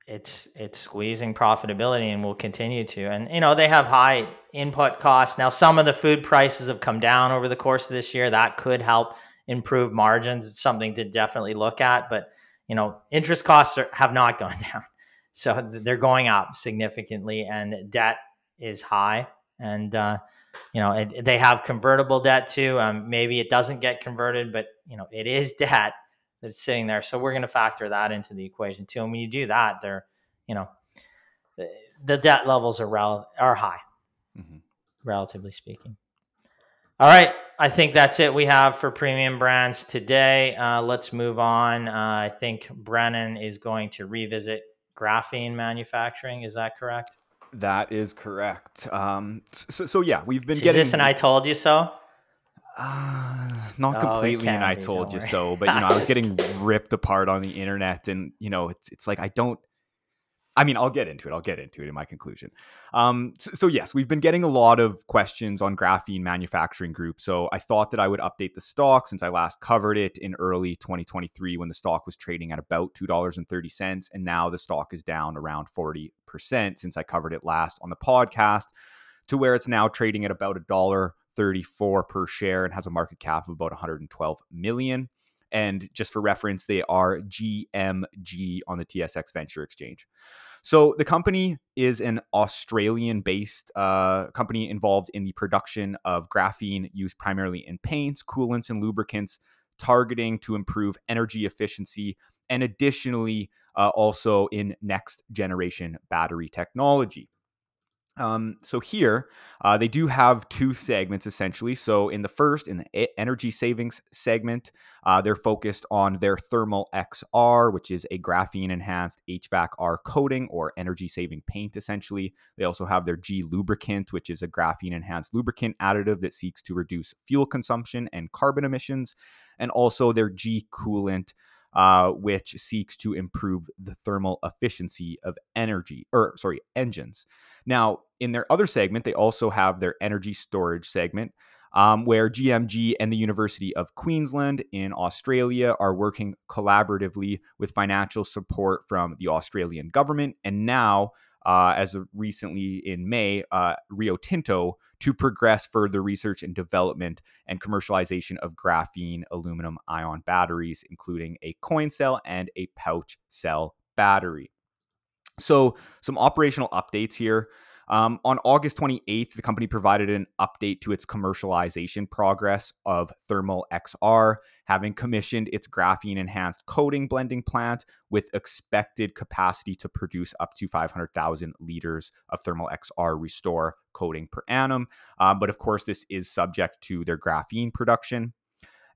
it's it's squeezing profitability and will continue to. And you know they have high input costs now. Some of the food prices have come down over the course of this year. That could help improve margins. It's something to definitely look at. But you know interest costs are, have not gone down, so they're going up significantly, and debt is high. And uh, you know it, they have convertible debt too. Um, maybe it doesn't get converted, but you know it is debt that's sitting there. So we're going to factor that into the equation too. And when you do that, they're, you know, the debt levels are rel- are high, mm-hmm. relatively speaking. All right, I think that's it we have for premium brands today. Uh, let's move on. Uh, I think Brennan is going to revisit graphene manufacturing. Is that correct?
That is correct. Um, so, so yeah, we've been
is
getting.
Is this an I told you so?
Uh, not oh, completely, and I be, told you worry. so. But you know, I was getting ripped apart on the internet, and you know, it's it's like I don't. I mean, I'll get into it. I'll get into it in my conclusion. Um, so, so, yes, we've been getting a lot of questions on graphene manufacturing group. So I thought that I would update the stock since I last covered it in early 2023 when the stock was trading at about two dollars and thirty cents, and now the stock is down around forty percent since I covered it last on the podcast, to where it's now trading at about a dollar 34 per share and has a market cap of about 112 million. And just for reference, they are GMG on the TSX Venture Exchange. So the company is an Australian-based uh, company involved in the production of graphene used primarily in paints, coolants, and lubricants, targeting to improve energy efficiency and additionally uh, also in next generation battery technology. Um, so here, uh, they do have two segments essentially. So in the first, in the energy savings segment, uh, they're focused on their Thermal XR, which is a graphene enhanced HVAC R coating or energy saving paint essentially. They also have their G lubricant, which is a graphene enhanced lubricant additive that seeks to reduce fuel consumption and carbon emissions, and also their G coolant uh, which seeks to improve the thermal efficiency of energy or sorry engines. Now, in their other segment, they also have their energy storage segment. Um, where GMG and the University of Queensland in Australia are working collaboratively with financial support from the Australian government and now uh, as recently in May, uh, Rio Tinto to progress further research and development and commercialization of graphene aluminum ion batteries, including a coin cell and a pouch cell battery. So, some operational updates here. Um, on August 28th, the company provided an update to its commercialization progress of Thermal XR, having commissioned its graphene enhanced coating blending plant with expected capacity to produce up to 500,000 liters of Thermal XR Restore coating per annum. Um, but of course, this is subject to their graphene production.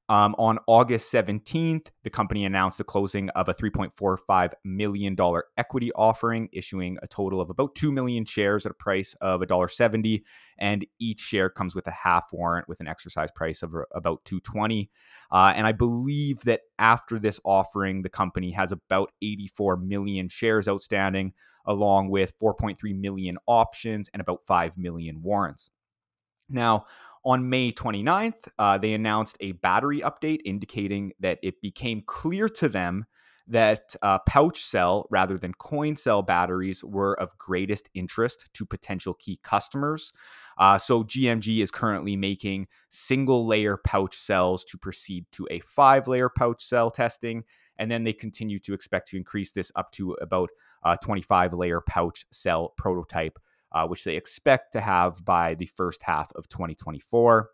Um, on August 17th, the company announced the closing of a $3.45 million equity offering, issuing a total of about 2 million shares at a price of $1.70. And each share comes with a half warrant with an exercise price of about 220. Uh, and I believe that after this offering, the company has about 84 million shares outstanding, along with 4.3 million options and about 5 million warrants. Now, on May 29th, uh, they announced a battery update indicating that it became clear to them that uh, pouch cell rather than coin cell batteries were of greatest interest to potential key customers. Uh, so, GMG is currently making single layer pouch cells to proceed to a five layer pouch cell testing. And then they continue to expect to increase this up to about a 25 layer pouch cell prototype uh, which they expect to have by the first half of 2024.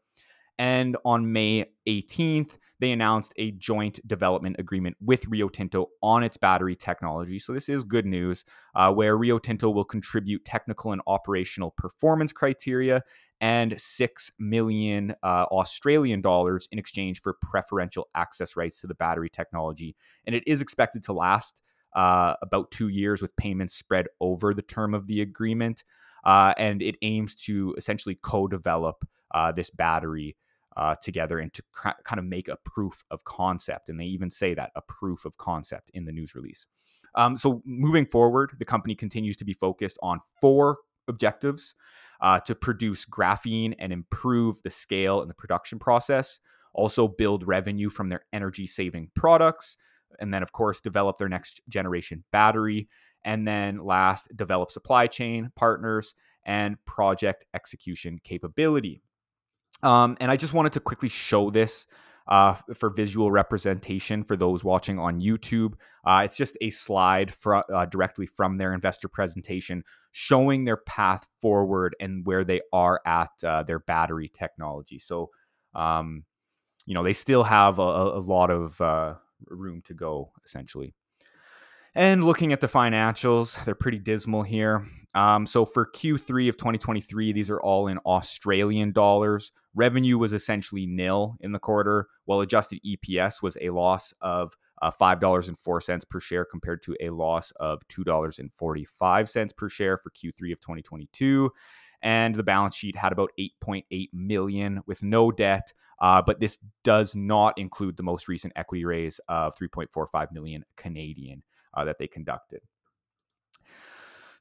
And on May 18th, they announced a joint development agreement with Rio Tinto on its battery technology. So, this is good news, uh, where Rio Tinto will contribute technical and operational performance criteria and 6 million uh, Australian dollars in exchange for preferential access rights to the battery technology. And it is expected to last uh, about two years with payments spread over the term of the agreement uh, and it aims to essentially co-develop uh, this battery uh, together and to cr- kind of make a proof of concept. And they even say that a proof of concept in the news release. Um, so moving forward, the company continues to be focused on four objectives uh, to produce graphene and improve the scale and the production process. Also, build revenue from their energy saving products. And then, of course, develop their next generation battery and then last, develop supply chain partners and project execution capability. Um, and I just wanted to quickly show this uh, for visual representation for those watching on YouTube. Uh, it's just a slide fr- uh, directly from their investor presentation showing their path forward and where they are at uh, their battery technology. So, um, you know, they still have a, a lot of uh, room to go, essentially. And looking at the financials, they're pretty dismal here. Um, so for Q3 of 2023, these are all in Australian dollars. Revenue was essentially nil in the quarter, while adjusted EPS was a loss of uh, $5.04 per share compared to a loss of $2.45 per share for Q3 of 2022. And the balance sheet had about 8.8 million with no debt. Uh, but this does not include the most recent equity raise of 3.45 million Canadian uh, that they conducted.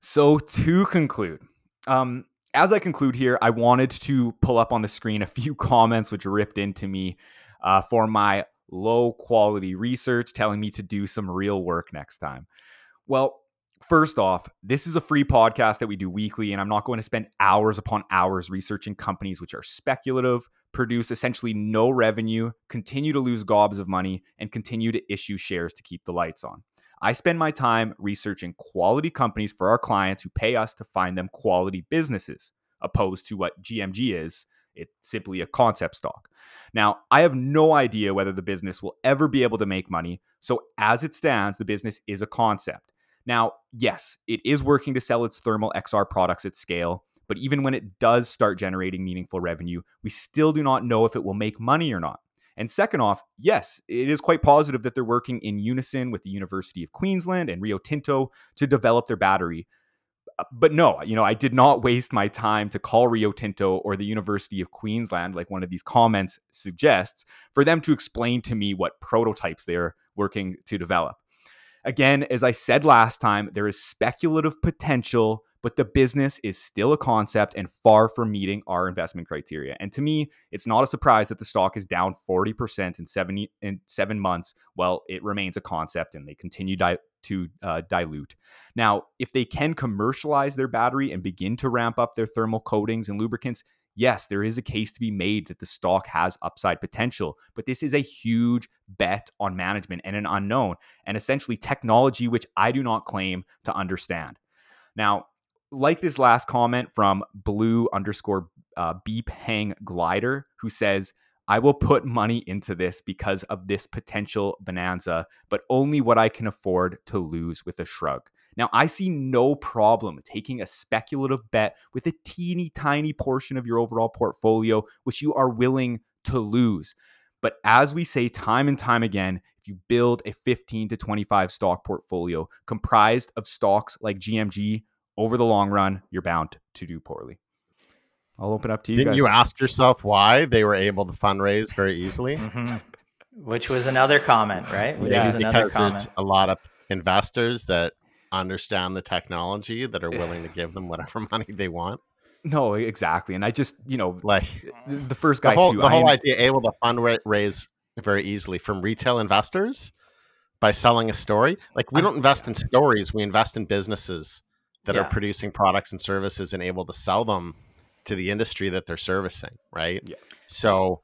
So, to conclude, um, as I conclude here, I wanted to pull up on the screen a few comments which ripped into me uh, for my low quality research, telling me to do some real work next time. Well, first off, this is a free podcast that we do weekly, and I'm not going to spend hours upon hours researching companies which are speculative, produce essentially no revenue, continue to lose gobs of money, and continue to issue shares to keep the lights on. I spend my time researching quality companies for our clients who pay us to find them quality businesses, opposed to what GMG is. It's simply a concept stock. Now, I have no idea whether the business will ever be able to make money. So, as it stands, the business is a concept. Now, yes, it is working to sell its thermal XR products at scale, but even when it does start generating meaningful revenue, we still do not know if it will make money or not. And second off, yes, it is quite positive that they're working in unison with the University of Queensland and Rio Tinto to develop their battery. Uh, but no, you know, I did not waste my time to call Rio Tinto or the University of Queensland, like one of these comments suggests, for them to explain to me what prototypes they're working to develop. Again, as I said last time, there is speculative potential but the business is still a concept and far from meeting our investment criteria. And to me, it's not a surprise that the stock is down 40% in seven, in seven months while it remains a concept and they continue di- to uh, dilute. Now, if they can commercialize their battery and begin to ramp up their thermal coatings and lubricants, yes, there is a case to be made that the stock has upside potential, but this is a huge bet on management and an unknown, and essentially technology which I do not claim to understand. Now, like this last comment from blue underscore uh, beep hang glider who says I will put money into this because of this potential bonanza, but only what I can afford to lose with a shrug. Now, I see no problem taking a speculative bet with a teeny tiny portion of your overall portfolio, which you are willing to lose. But as we say time and time again, if you build a 15 to 25 stock portfolio comprised of stocks like GMG over the long run, you're bound to do poorly. I'll open up to you
Didn't
guys.
you ask yourself why they were able to fundraise very easily?
Mm-hmm. Which was another comment, right? Which
Yeah,
was another
because
comment.
there's a lot of investors that understand the technology that are willing to give them whatever money they want.
no, exactly. And I just, you know,
Like
the first guy
the whole,
too.
the whole
am-
idea able to fundraise very easily from retail investors by selling a story. Like we don't invest in stories, we invest in businesses that
Yeah.
are producing products and services and able to sell them to the industry that they're servicing, right?
Yeah.
So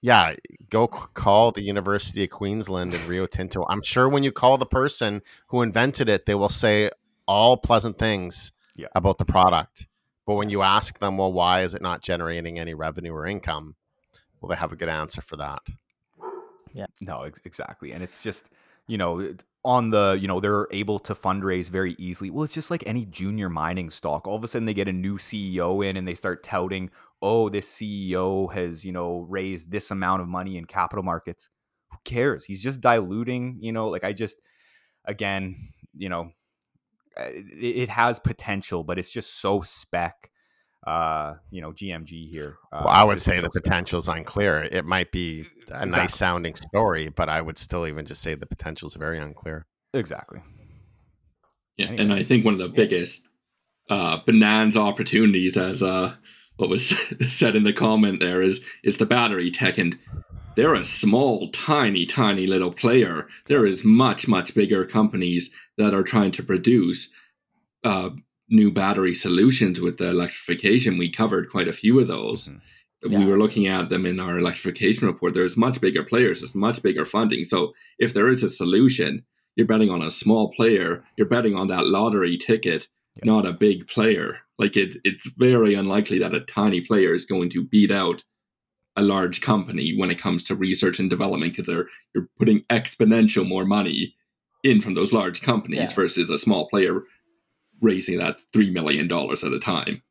yeah, go c- call the University of Queensland and Rio Tinto. I'm sure when you call the person who invented it, they will say all pleasant things
Yeah.
about the product. But when you ask them, well, why is it not generating any revenue or income? Well, they have a good answer for that. Yeah.
No, ex- exactly. And it's just, you know, it- on the, you know, they're able to fundraise very easily. Well, it's just like any junior mining stock. All of a sudden they get a new CEO in and they start touting, oh, this CEO has, you know, raised this amount of money in capital markets. Who cares? He's just diluting, you know, like I just, again, you know, it, it has potential, but it's just so spec. Uh, you know, GMG here. Uh,
Well, I would say the
spec.
potential is unclear. It might be a
Exactly.
nice sounding story, but I would still even just say the potential is very unclear.
Exactly.
Yeah,
Anyway.
and I think one of the biggest uh, bonanza opportunities, as uh, what was said in the comment there, is is the battery tech, and they're a small, tiny, tiny little player. There is much, much bigger companies that are trying to produce uh, new battery solutions with the electrification. We covered quite a few of those.
Mhm.
Yeah.
We were looking at them in our electrification report. There's much bigger players. There's much bigger funding. So if there is a solution, you're betting on a small player. You're betting on that lottery ticket,
Yeah.
not a big player. Like it, it's very unlikely that a tiny player is going to beat out a large company when it comes to research and development because they're you're putting exponential more money in from those large companies
Yeah.
versus a small player raising that three million dollars at a time.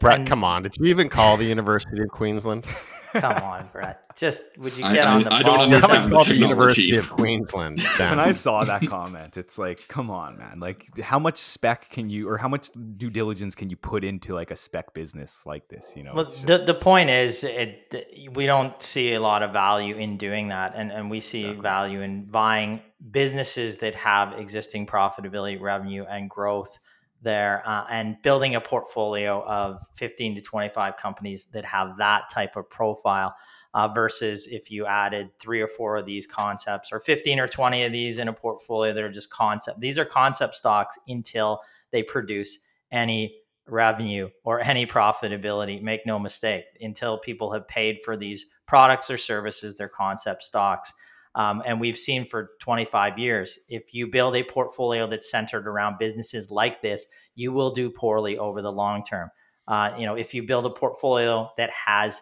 Brett,
And-
come on. Did you even call the University of Queensland?
Come on, Brett. Just would you get
I-
on the
I don't understand the
the. University of Queensland.
when I saw that comment, it's like, come on, man. Like, how much spec can you, or how much due diligence can you put into like a spec business like this? You know,
Well,
just-
the, the point is, it we don't see a lot of value in doing that, and and we see
Exactly.
value in buying businesses that have existing profitability, revenue, and growth there, uh, and building a portfolio of fifteen to twenty five companies that have that type of profile. Uh, versus if you added three or four of these concepts, or fifteen or twenty of these in a portfolio that are just concept. These are concept stocks until they produce any revenue or any profitability. Make no mistake, until people have paid for these products or services, their concept stocks. Um, and we've seen for 25 years, if you build a portfolio that's centered around businesses like this, you will do poorly over the long term. Uh, you know, if you build a portfolio that has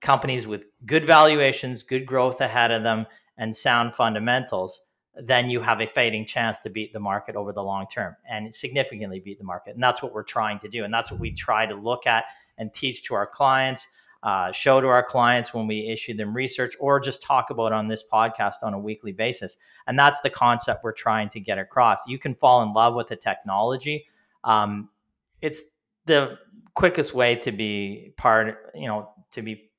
companies with good valuations, good growth ahead of them, and sound fundamentals, then you have a fighting chance to beat the market over the long term and significantly beat the market. And that's what we're trying to do. And that's what we try to look at and teach to our clients, uh, show to our clients when we issue them research, or just talk about on this podcast on a weekly basis. And that's the concept we're trying to get across. You can fall in love with the technology. Um, it's the quickest way to be part, you know, to be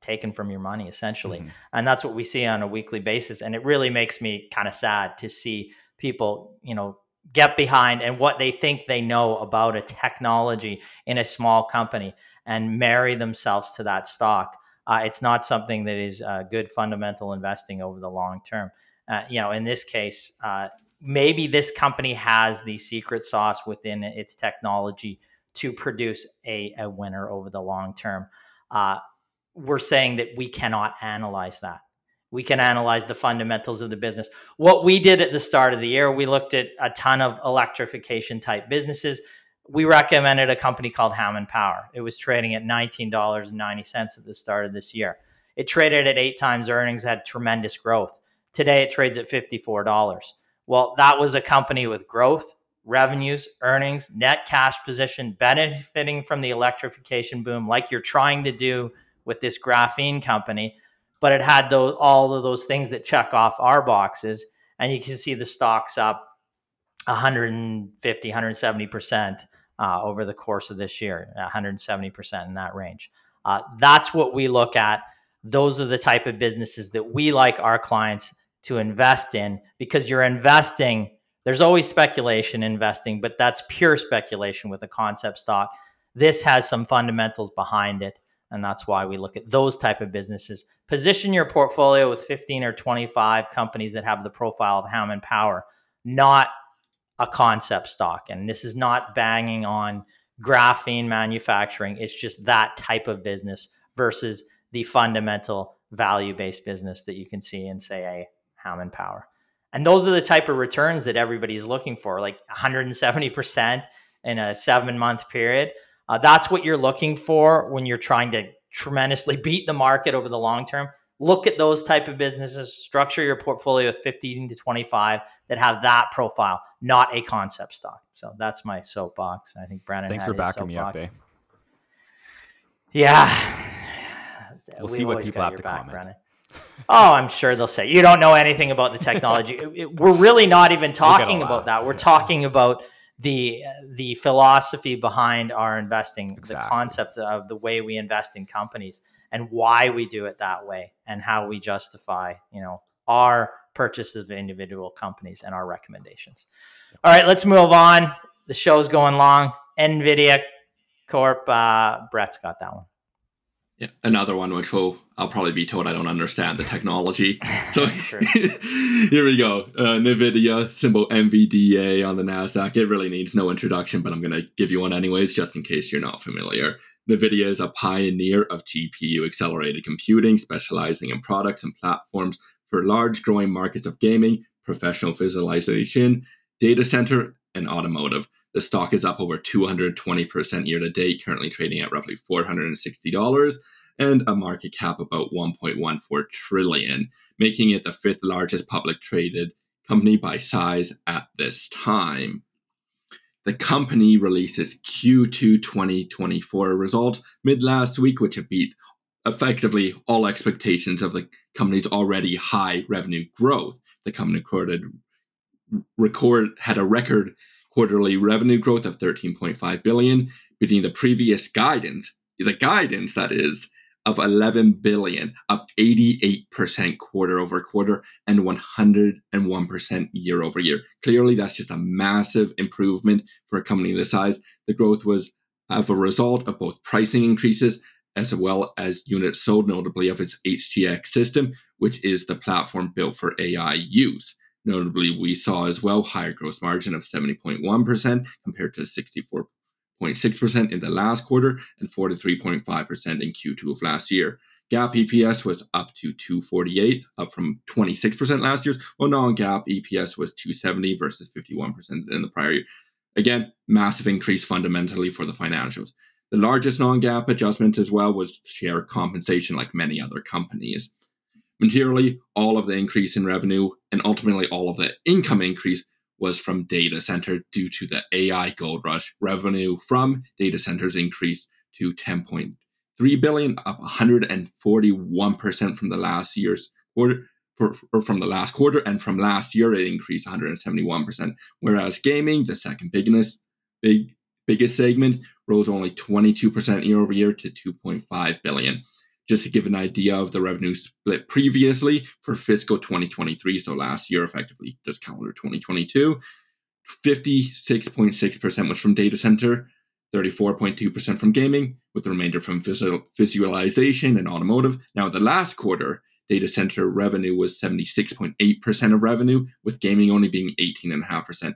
taken from your money essentially
Mhm.
and that's what we see on a weekly basis and it really makes me kind of sad to see people you know get behind and what they think they know about a technology in a small company and marry themselves to that stock uh, it's not something that is uh, good fundamental investing over the long term uh, you know in this case uh, maybe this company has the secret sauce within its technology to produce a, a winner over the long term uh, we're saying that we cannot analyze that. We can analyze the fundamentals of the business. What we did at the start of the year, we looked at a ton of electrification type businesses. we recommended a company called Hammond Power. It was trading at $19.90 at the start of this year. It traded at eight times earnings, had tremendous growth. Today it trades at $54. Well, that was a company with growth, revenues, earnings, net cash position, benefiting from the electrification boom, like you're trying to do with this graphene company. But it had those, all of those things that check off our boxes. And you can see the stocks up 150, 170% uh, over the course of this year, 170% in that range. Uh, that's what we look at. Those are the type of businesses that we like our clients to invest in because you're investing. There's always speculation investing, but that's pure speculation with a concept stock. This has some fundamentals behind it, and that's why we look at those type of businesses. Position your portfolio with 15 or 25 companies that have the profile of Hammond Power, not a concept stock. And this is not banging on graphene manufacturing. It's just that type of business versus the fundamental value based business that you can see in, say, a Hammond Power. And those are the type of returns that everybody's looking for, like 170% in a seven month period. Uh, that's what you're looking for when you're trying to tremendously beat the market over the long term. Look at those type of businesses. Structure your portfolio with 15 to 25 that have that profile not a concept stock. So that's my soapbox. I think brandon
thanks for backing me up eh?
yeah.
We'll we see what people have to back, comment.
Brennan. oh i'm sure they'll say you don't know anything about the technology. It, it, we're really not even talking about that. We're talking about the the philosophy behind our investing exactly. the concept of the way we invest in companies and why we do it that way and how we justify, you know, our purchases of individual companies and our recommendations. All right, let's move on. The show's going long. Nvidia Corp. Uh, Brett's got that one.
Yeah, another one which will I'll probably be told I don't understand the technology. So here we go. Uh, Nvidia symbol NVDA on the Nasdaq. It really needs no introduction, but I'm going to give you one anyways, just in case you're not familiar. NVIDIA is a pioneer of GPU accelerated computing, specializing in products and platforms for large growing markets of gaming, professional visualization, data center, and automotive. The stock is up over 220% year to date, currently trading at roughly $460 and a market cap about 1.14 trillion, making it the fifth largest public traded company by size at this time the company released its Q2 2024 results mid last week, which have beat effectively all expectations of the company's already high revenue growth. The company recorded record had a record quarterly revenue growth of 13.5 billion, beating the previous guidance, the guidance that is of 11 billion, up 88% quarter over quarter and 101% year over year. Clearly, that's just a massive improvement for a company this size. The growth was as a result of both pricing increases as well as units sold, notably of its HGX system, which is the platform built for AI use. Notably, we saw as well higher gross margin of 70.1% compared to 64 0.6% in the last quarter and 43.5% in Q2 of last year. GAAP EPS was up to 248, up from 26% last year, while non-GAAP EPS was 270 versus 51% in the prior year. Again, massive increase fundamentally for the financials. The largest non-GAAP adjustment as well was share compensation, like many other companies. Materially, all of the increase in revenue and ultimately all of the income increase was from data center due to the AI gold rush. Revenue from data centers increased to 10.3 billion, up 141% from the last year's quarter. or from the last quarter and from last year it increased 171% whereas gaming the second biggest big biggest segment rose only 22% year over year to 2.5 billion just to give an idea of the revenue split previously for fiscal 2023, so last year, effectively just calendar 2022, 56.6% was from data center, 34.2% from gaming, with the remainder from visual, visualization and automotive. Now, the last quarter, data center revenue was 76.8% of revenue, with gaming only being 18.5%.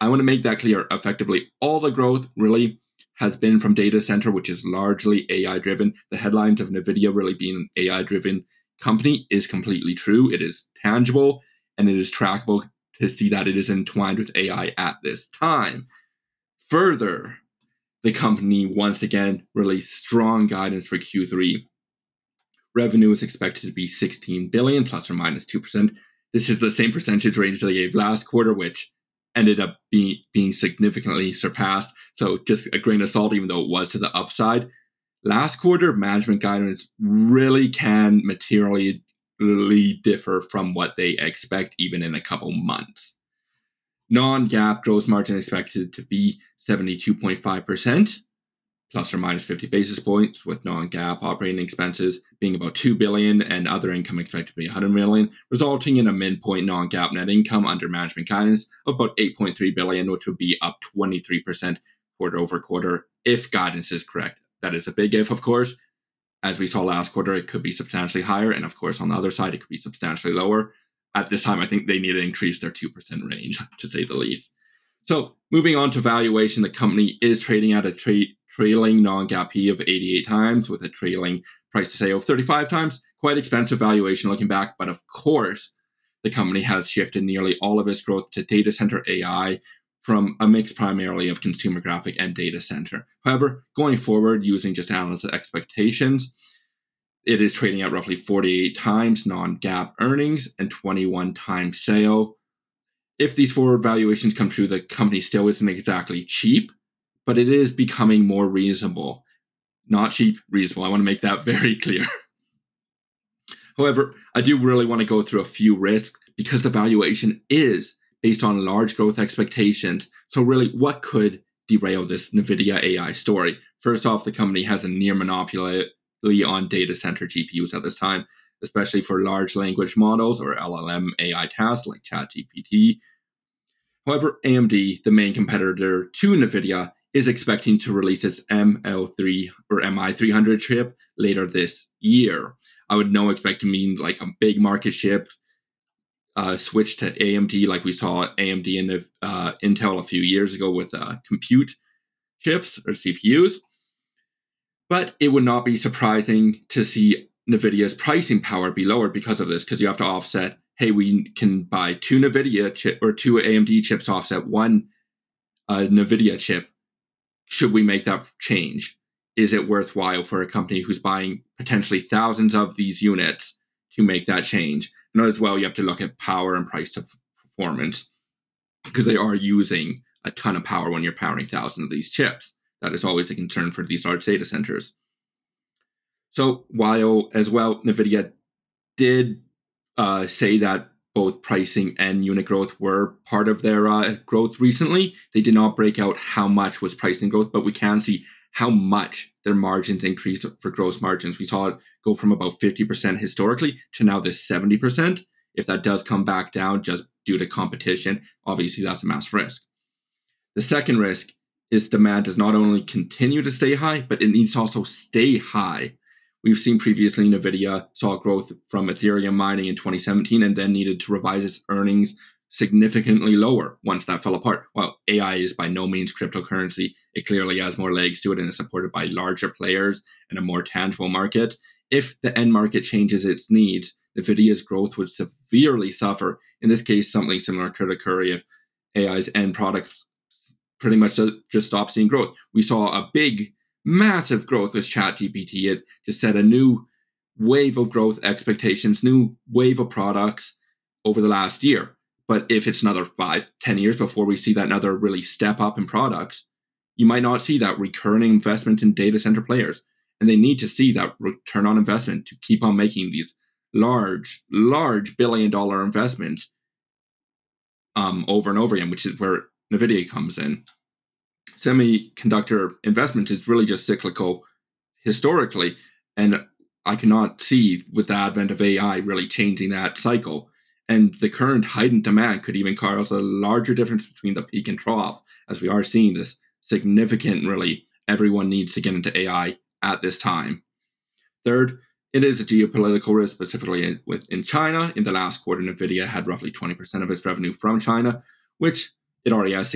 I want to make that clear. Effectively, all the growth really has been from data center, which is largely AI driven. The headlines of NVIDIA really being an AI driven company is completely true. It is tangible and it is trackable to see that it is entwined with AI at this time. Further, the company once again released strong guidance for Q3. Revenue is expected to be 16 billion plus or minus 2%. This is the same percentage range they gave last quarter, which ended up being being significantly surpassed. So just a grain of salt, even though it was to the upside. Last quarter management guidance really can materially differ from what they expect, even in a couple months. Non-GAAP gross margin expected to be 72.5%, plus or minus 50 basis points, with non-GAAP operating expenses being about 2 billion and other income expected to be 100 million, resulting in a midpoint non-GAAP net income under management guidance of about 8.3 billion, which would be up 23% quarter over quarter if guidance is correct. That is a big if, of course. As we saw last quarter, it could be substantially higher, and of course, on the other side, it could be substantially lower. At this time, I think they need to increase their 2% range, to say the least. So, moving on to valuation, the company is trading at a trade trailing non-GAAP P of 88 times with a trailing price to sale of 35 times. Quite expensive valuation looking back, but of course, the company has shifted nearly all of its growth to data center AI from a mix primarily of consumer graphic and data center. However, going forward, using just analyst expectations, it is trading at roughly 48 times non-GAAP earnings and 21 times sale. If these forward valuations come true, the company still isn't exactly cheap, but it is becoming more reasonable. Not cheap, reasonable. I want to make that very clear. However, I do really want to go through a few risks because the valuation is based on large growth expectations. So, really, what could derail this NVIDIA AI story? First off, the company has a near monopoly on data center GPUs at this time, especially for large language models or LLM AI tasks like ChatGPT. However, AMD, the main competitor to NVIDIA, is expecting to release its ML3 or MI300 chip later this year. I would no expect to mean like a big market chip uh, switch to AMD, like we saw AMD and uh, Intel a few years ago with uh, compute chips or CPUs. But it would not be surprising to see NVIDIA's pricing power be lowered because of this, because you have to offset. Hey, we can buy two NVIDIA chip or two AMD chips offset one uh, NVIDIA chip should we make that change? Is it worthwhile for a company who's buying potentially thousands of these units to make that change? And as well, you have to look at power and price of performance because they are using a ton of power when you're powering thousands of these chips. That is always a concern for these large data centers. So while as well, NVIDIA did uh, say that both pricing and unit growth were part of their uh, growth recently. They did not break out how much was pricing growth, but we can see how much their margins increased for gross margins. We saw it go from about 50% historically to now this 70%. If that does come back down just due to competition, obviously that's a massive risk. The second risk is demand does not only continue to stay high, but it needs to also stay high We've seen previously NVIDIA saw growth from Ethereum mining in 2017 and then needed to revise its earnings significantly lower once that fell apart. While AI is by no means cryptocurrency, it clearly has more legs to it and is supported by larger players and a more tangible market. If the end market changes its needs, NVIDIA's growth would severely suffer. In this case, something similar could occur if AI's end products pretty much just stop seeing growth. We saw a big massive growth with ChatGPT. It just set a new wave of growth expectations, new wave of products over the last year. But if it's another five, ten years before we see that another really step up in products, you might not see that recurring investment in data center players. And they need to see that return on investment to keep on making these large, large billion dollar investments um, over and over again, which is where NVIDIA comes in semiconductor investment is really just cyclical historically. And I cannot see with the advent of AI really changing that cycle. And the current heightened demand could even cause a larger difference between the peak and trough, as we are seeing this significant, really, everyone needs to get into AI at this time. Third, it is a geopolitical risk, specifically in, with, China. In the last quarter, NVIDIA had roughly 20% of its revenue from China, which it already has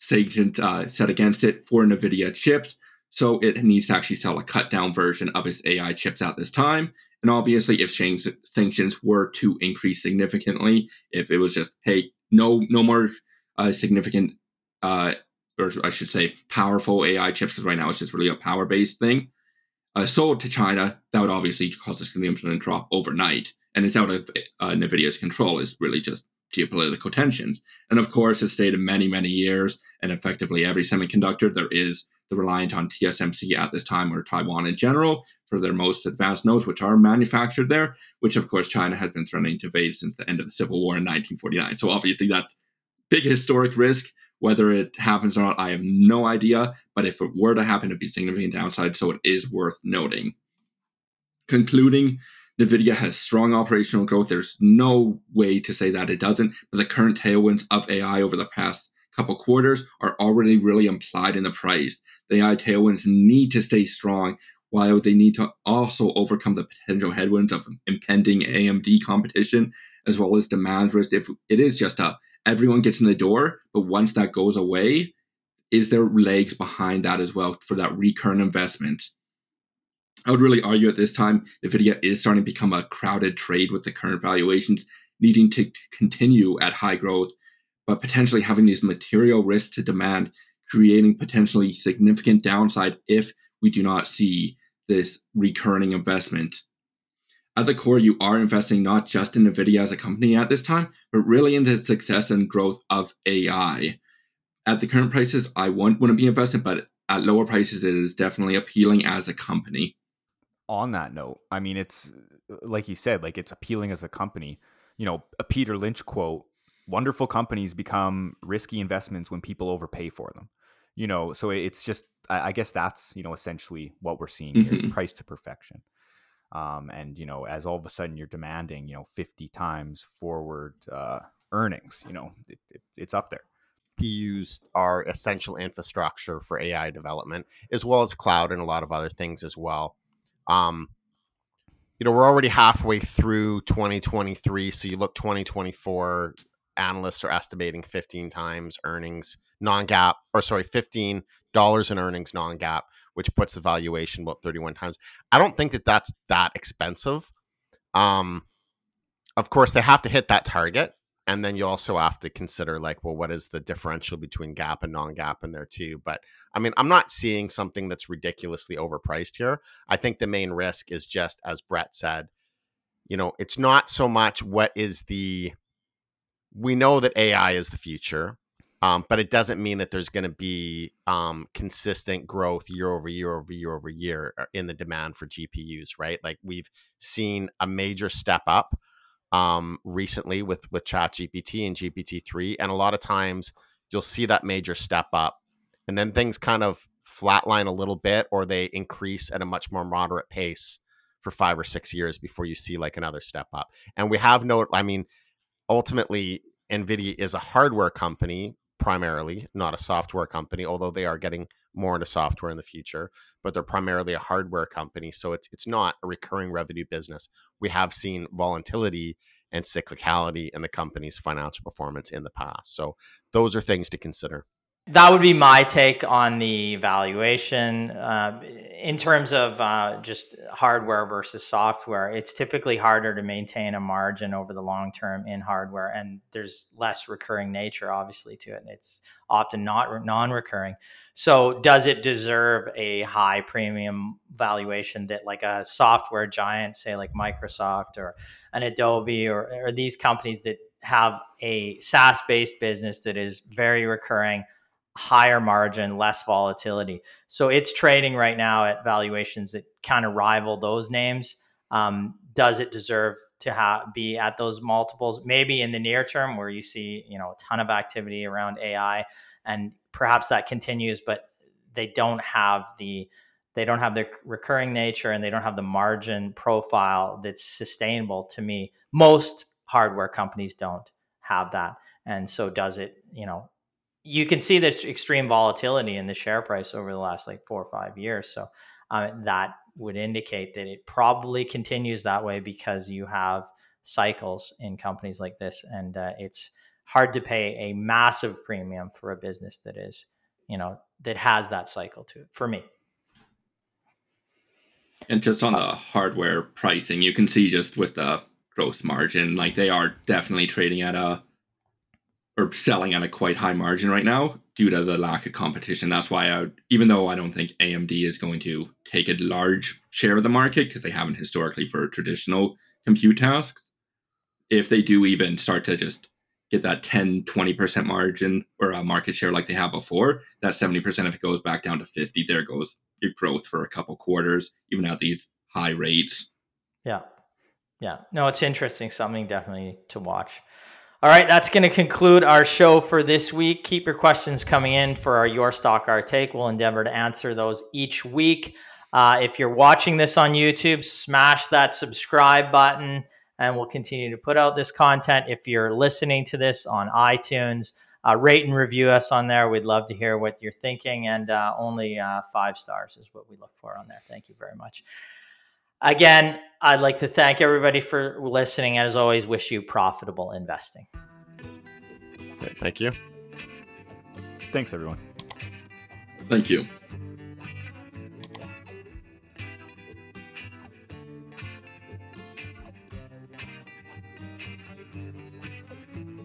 sanctions uh, set against it for NVIDIA chips. So it needs to actually sell a cut down version of its AI chips at this time. And obviously, if sanctions were to increase significantly, if it was just, hey, no, no more uh, significant uh, or I should say, powerful AI chips, because right now it's just really a power based thing, uh, sold to China, that would obviously cause the sentiment to drop overnight. And it's out of uh, NVIDIA's control, is really just geopolitical tensions. And of course, it's stated many, many years, and effectively every semiconductor, there is the reliant on TSMC at this time or Taiwan in general for their most advanced nodes, which are manufactured there, which of course China has been threatening to invade since the end of the Civil War in 1949. So obviously that's big historic risk. Whether it happens or not, I have no idea. But if it were to happen, it'd be significant downside. So it is worth noting. Concluding, NVIDIA has strong operational growth. There's no way to say that it doesn't. But the current tailwinds of AI over the past couple quarters are already really implied in the price. The AI tailwinds need to stay strong while they need to also overcome the potential headwinds of impending AMD competition as well as demand risk. If it is just a everyone gets in the door, but once that goes away, is there legs behind that as well for that recurrent investment? I would really argue at this time, NVIDIA is starting to become a crowded trade with the current valuations, needing to continue at high growth, but potentially having these material risks to demand, creating potentially significant downside if we do not see this recurring investment at the core, you are investing not just in NVIDIA as a company at this time, but really in the success and growth of AI. At the current prices, I wouldn't, be invested, but at lower prices, it is definitely appealing as a company.
On that note, I mean, it's like you said, like it's appealing as a company. You know, a Peter Lynch quote wonderful companies become risky investments when people overpay for them. You know, so it's just, I guess that's, you know, essentially what we're seeing mm-hmm. here is price to perfection um, and you know as all of a sudden you're demanding you know 50 times forward uh, earnings you know it, it, it's up there
Used our essential infrastructure for AI development, as well as cloud and a lot of other things as well. Um, you know, we're already halfway through 2023. So you look 2024, analysts are estimating 15 times earnings non-GAAP, or sorry, 15 dollars in earnings non-GAAP, which puts the valuation about 31 times. I don't think that that's that expensive. Um, of course, they have to hit that target, and then you also have to consider like, well, what is the differential between GAAP and non-GAAP in there too? But I mean, I'm not seeing something that's ridiculously overpriced here. I think the main risk is just as Brett said, you know, it's not so much what is the we know that AI is the future um, but it doesn't mean that there's going to be um, consistent growth year over year over year over year uh, in the demand for GPUs, right? Like we've seen a major step up um, recently with with ChatGPT and GPT three, and a lot of times you'll see that major step up, and then things kind of flatline a little bit, or they increase at a much more moderate pace for five or six years before you see like another step up. And we have no, I mean, ultimately NVIDIA is a hardware company, primarily, not a software company, although they are getting more into software in the future, but they're primarily a hardware company. So it's it's not a recurring revenue business. We have seen volatility and cyclicality in the company's financial performance in the past. So those are things to consider
that would be my take on the valuation. Uh, in terms of uh, just hardware versus software it's typically harder to maintain a margin over the long term in hardware and there's less recurring nature obviously to it it's often not non-recurring. So does it deserve a high premium valuation that like a software giant say like microsoft or an adobe or, or these companies that have a SaaS based business that is very recurring higher margin, less volatility. So it's trading right now at valuations that kind of rival those names. Um, does it deserve to have be at those multiples? Maybe in the near term, where you see you know a ton of activity around AI, and perhaps that continues, but they don't have the they don't have the recurring nature and they don't have the margin profile that's sustainable to me. Most hardware companies don't have that. And so does it, you know, you can see this extreme volatility in the share price over the last like four or five years. So uh, that would indicate that it probably continues that way because you have cycles in companies like this, and uh, it's hard to pay a massive premium for a business that is, you know, that has that cycle to it. For me.
And just on the hardware pricing, you can see just with the gross margin, like they are definitely trading at a or selling at a quite high margin right now. due to the lack of competition. That's why I, even though I don't think AMD is going to take a large share of the market because they haven't historically for traditional compute tasks, if they do even start to just get that 10, 20% margin or a market share like they have before, that 70%, if it goes back down to 50, there goes your growth for a couple quarters, even at these high rates.
Yeah. Yeah. No, it's interesting. Something definitely to watch. All right, that's going to conclude our show for this week. Keep your questions coming in for our Your Stock, Our Take. We'll endeavor to answer those each week. Uh, if you're watching this on YouTube, smash that subscribe button and we'll continue to put out this content. If you're listening to this on iTunes, uh, rate and review us on there. We'd love to hear what you're thinking, and uh, only uh, five stars is what we look for on there. Thank you very much. Again, I'd like to thank everybody for listening. And as always, wish you profitable investing.
Okay, thank you.
Thanks, everyone.
Thank you.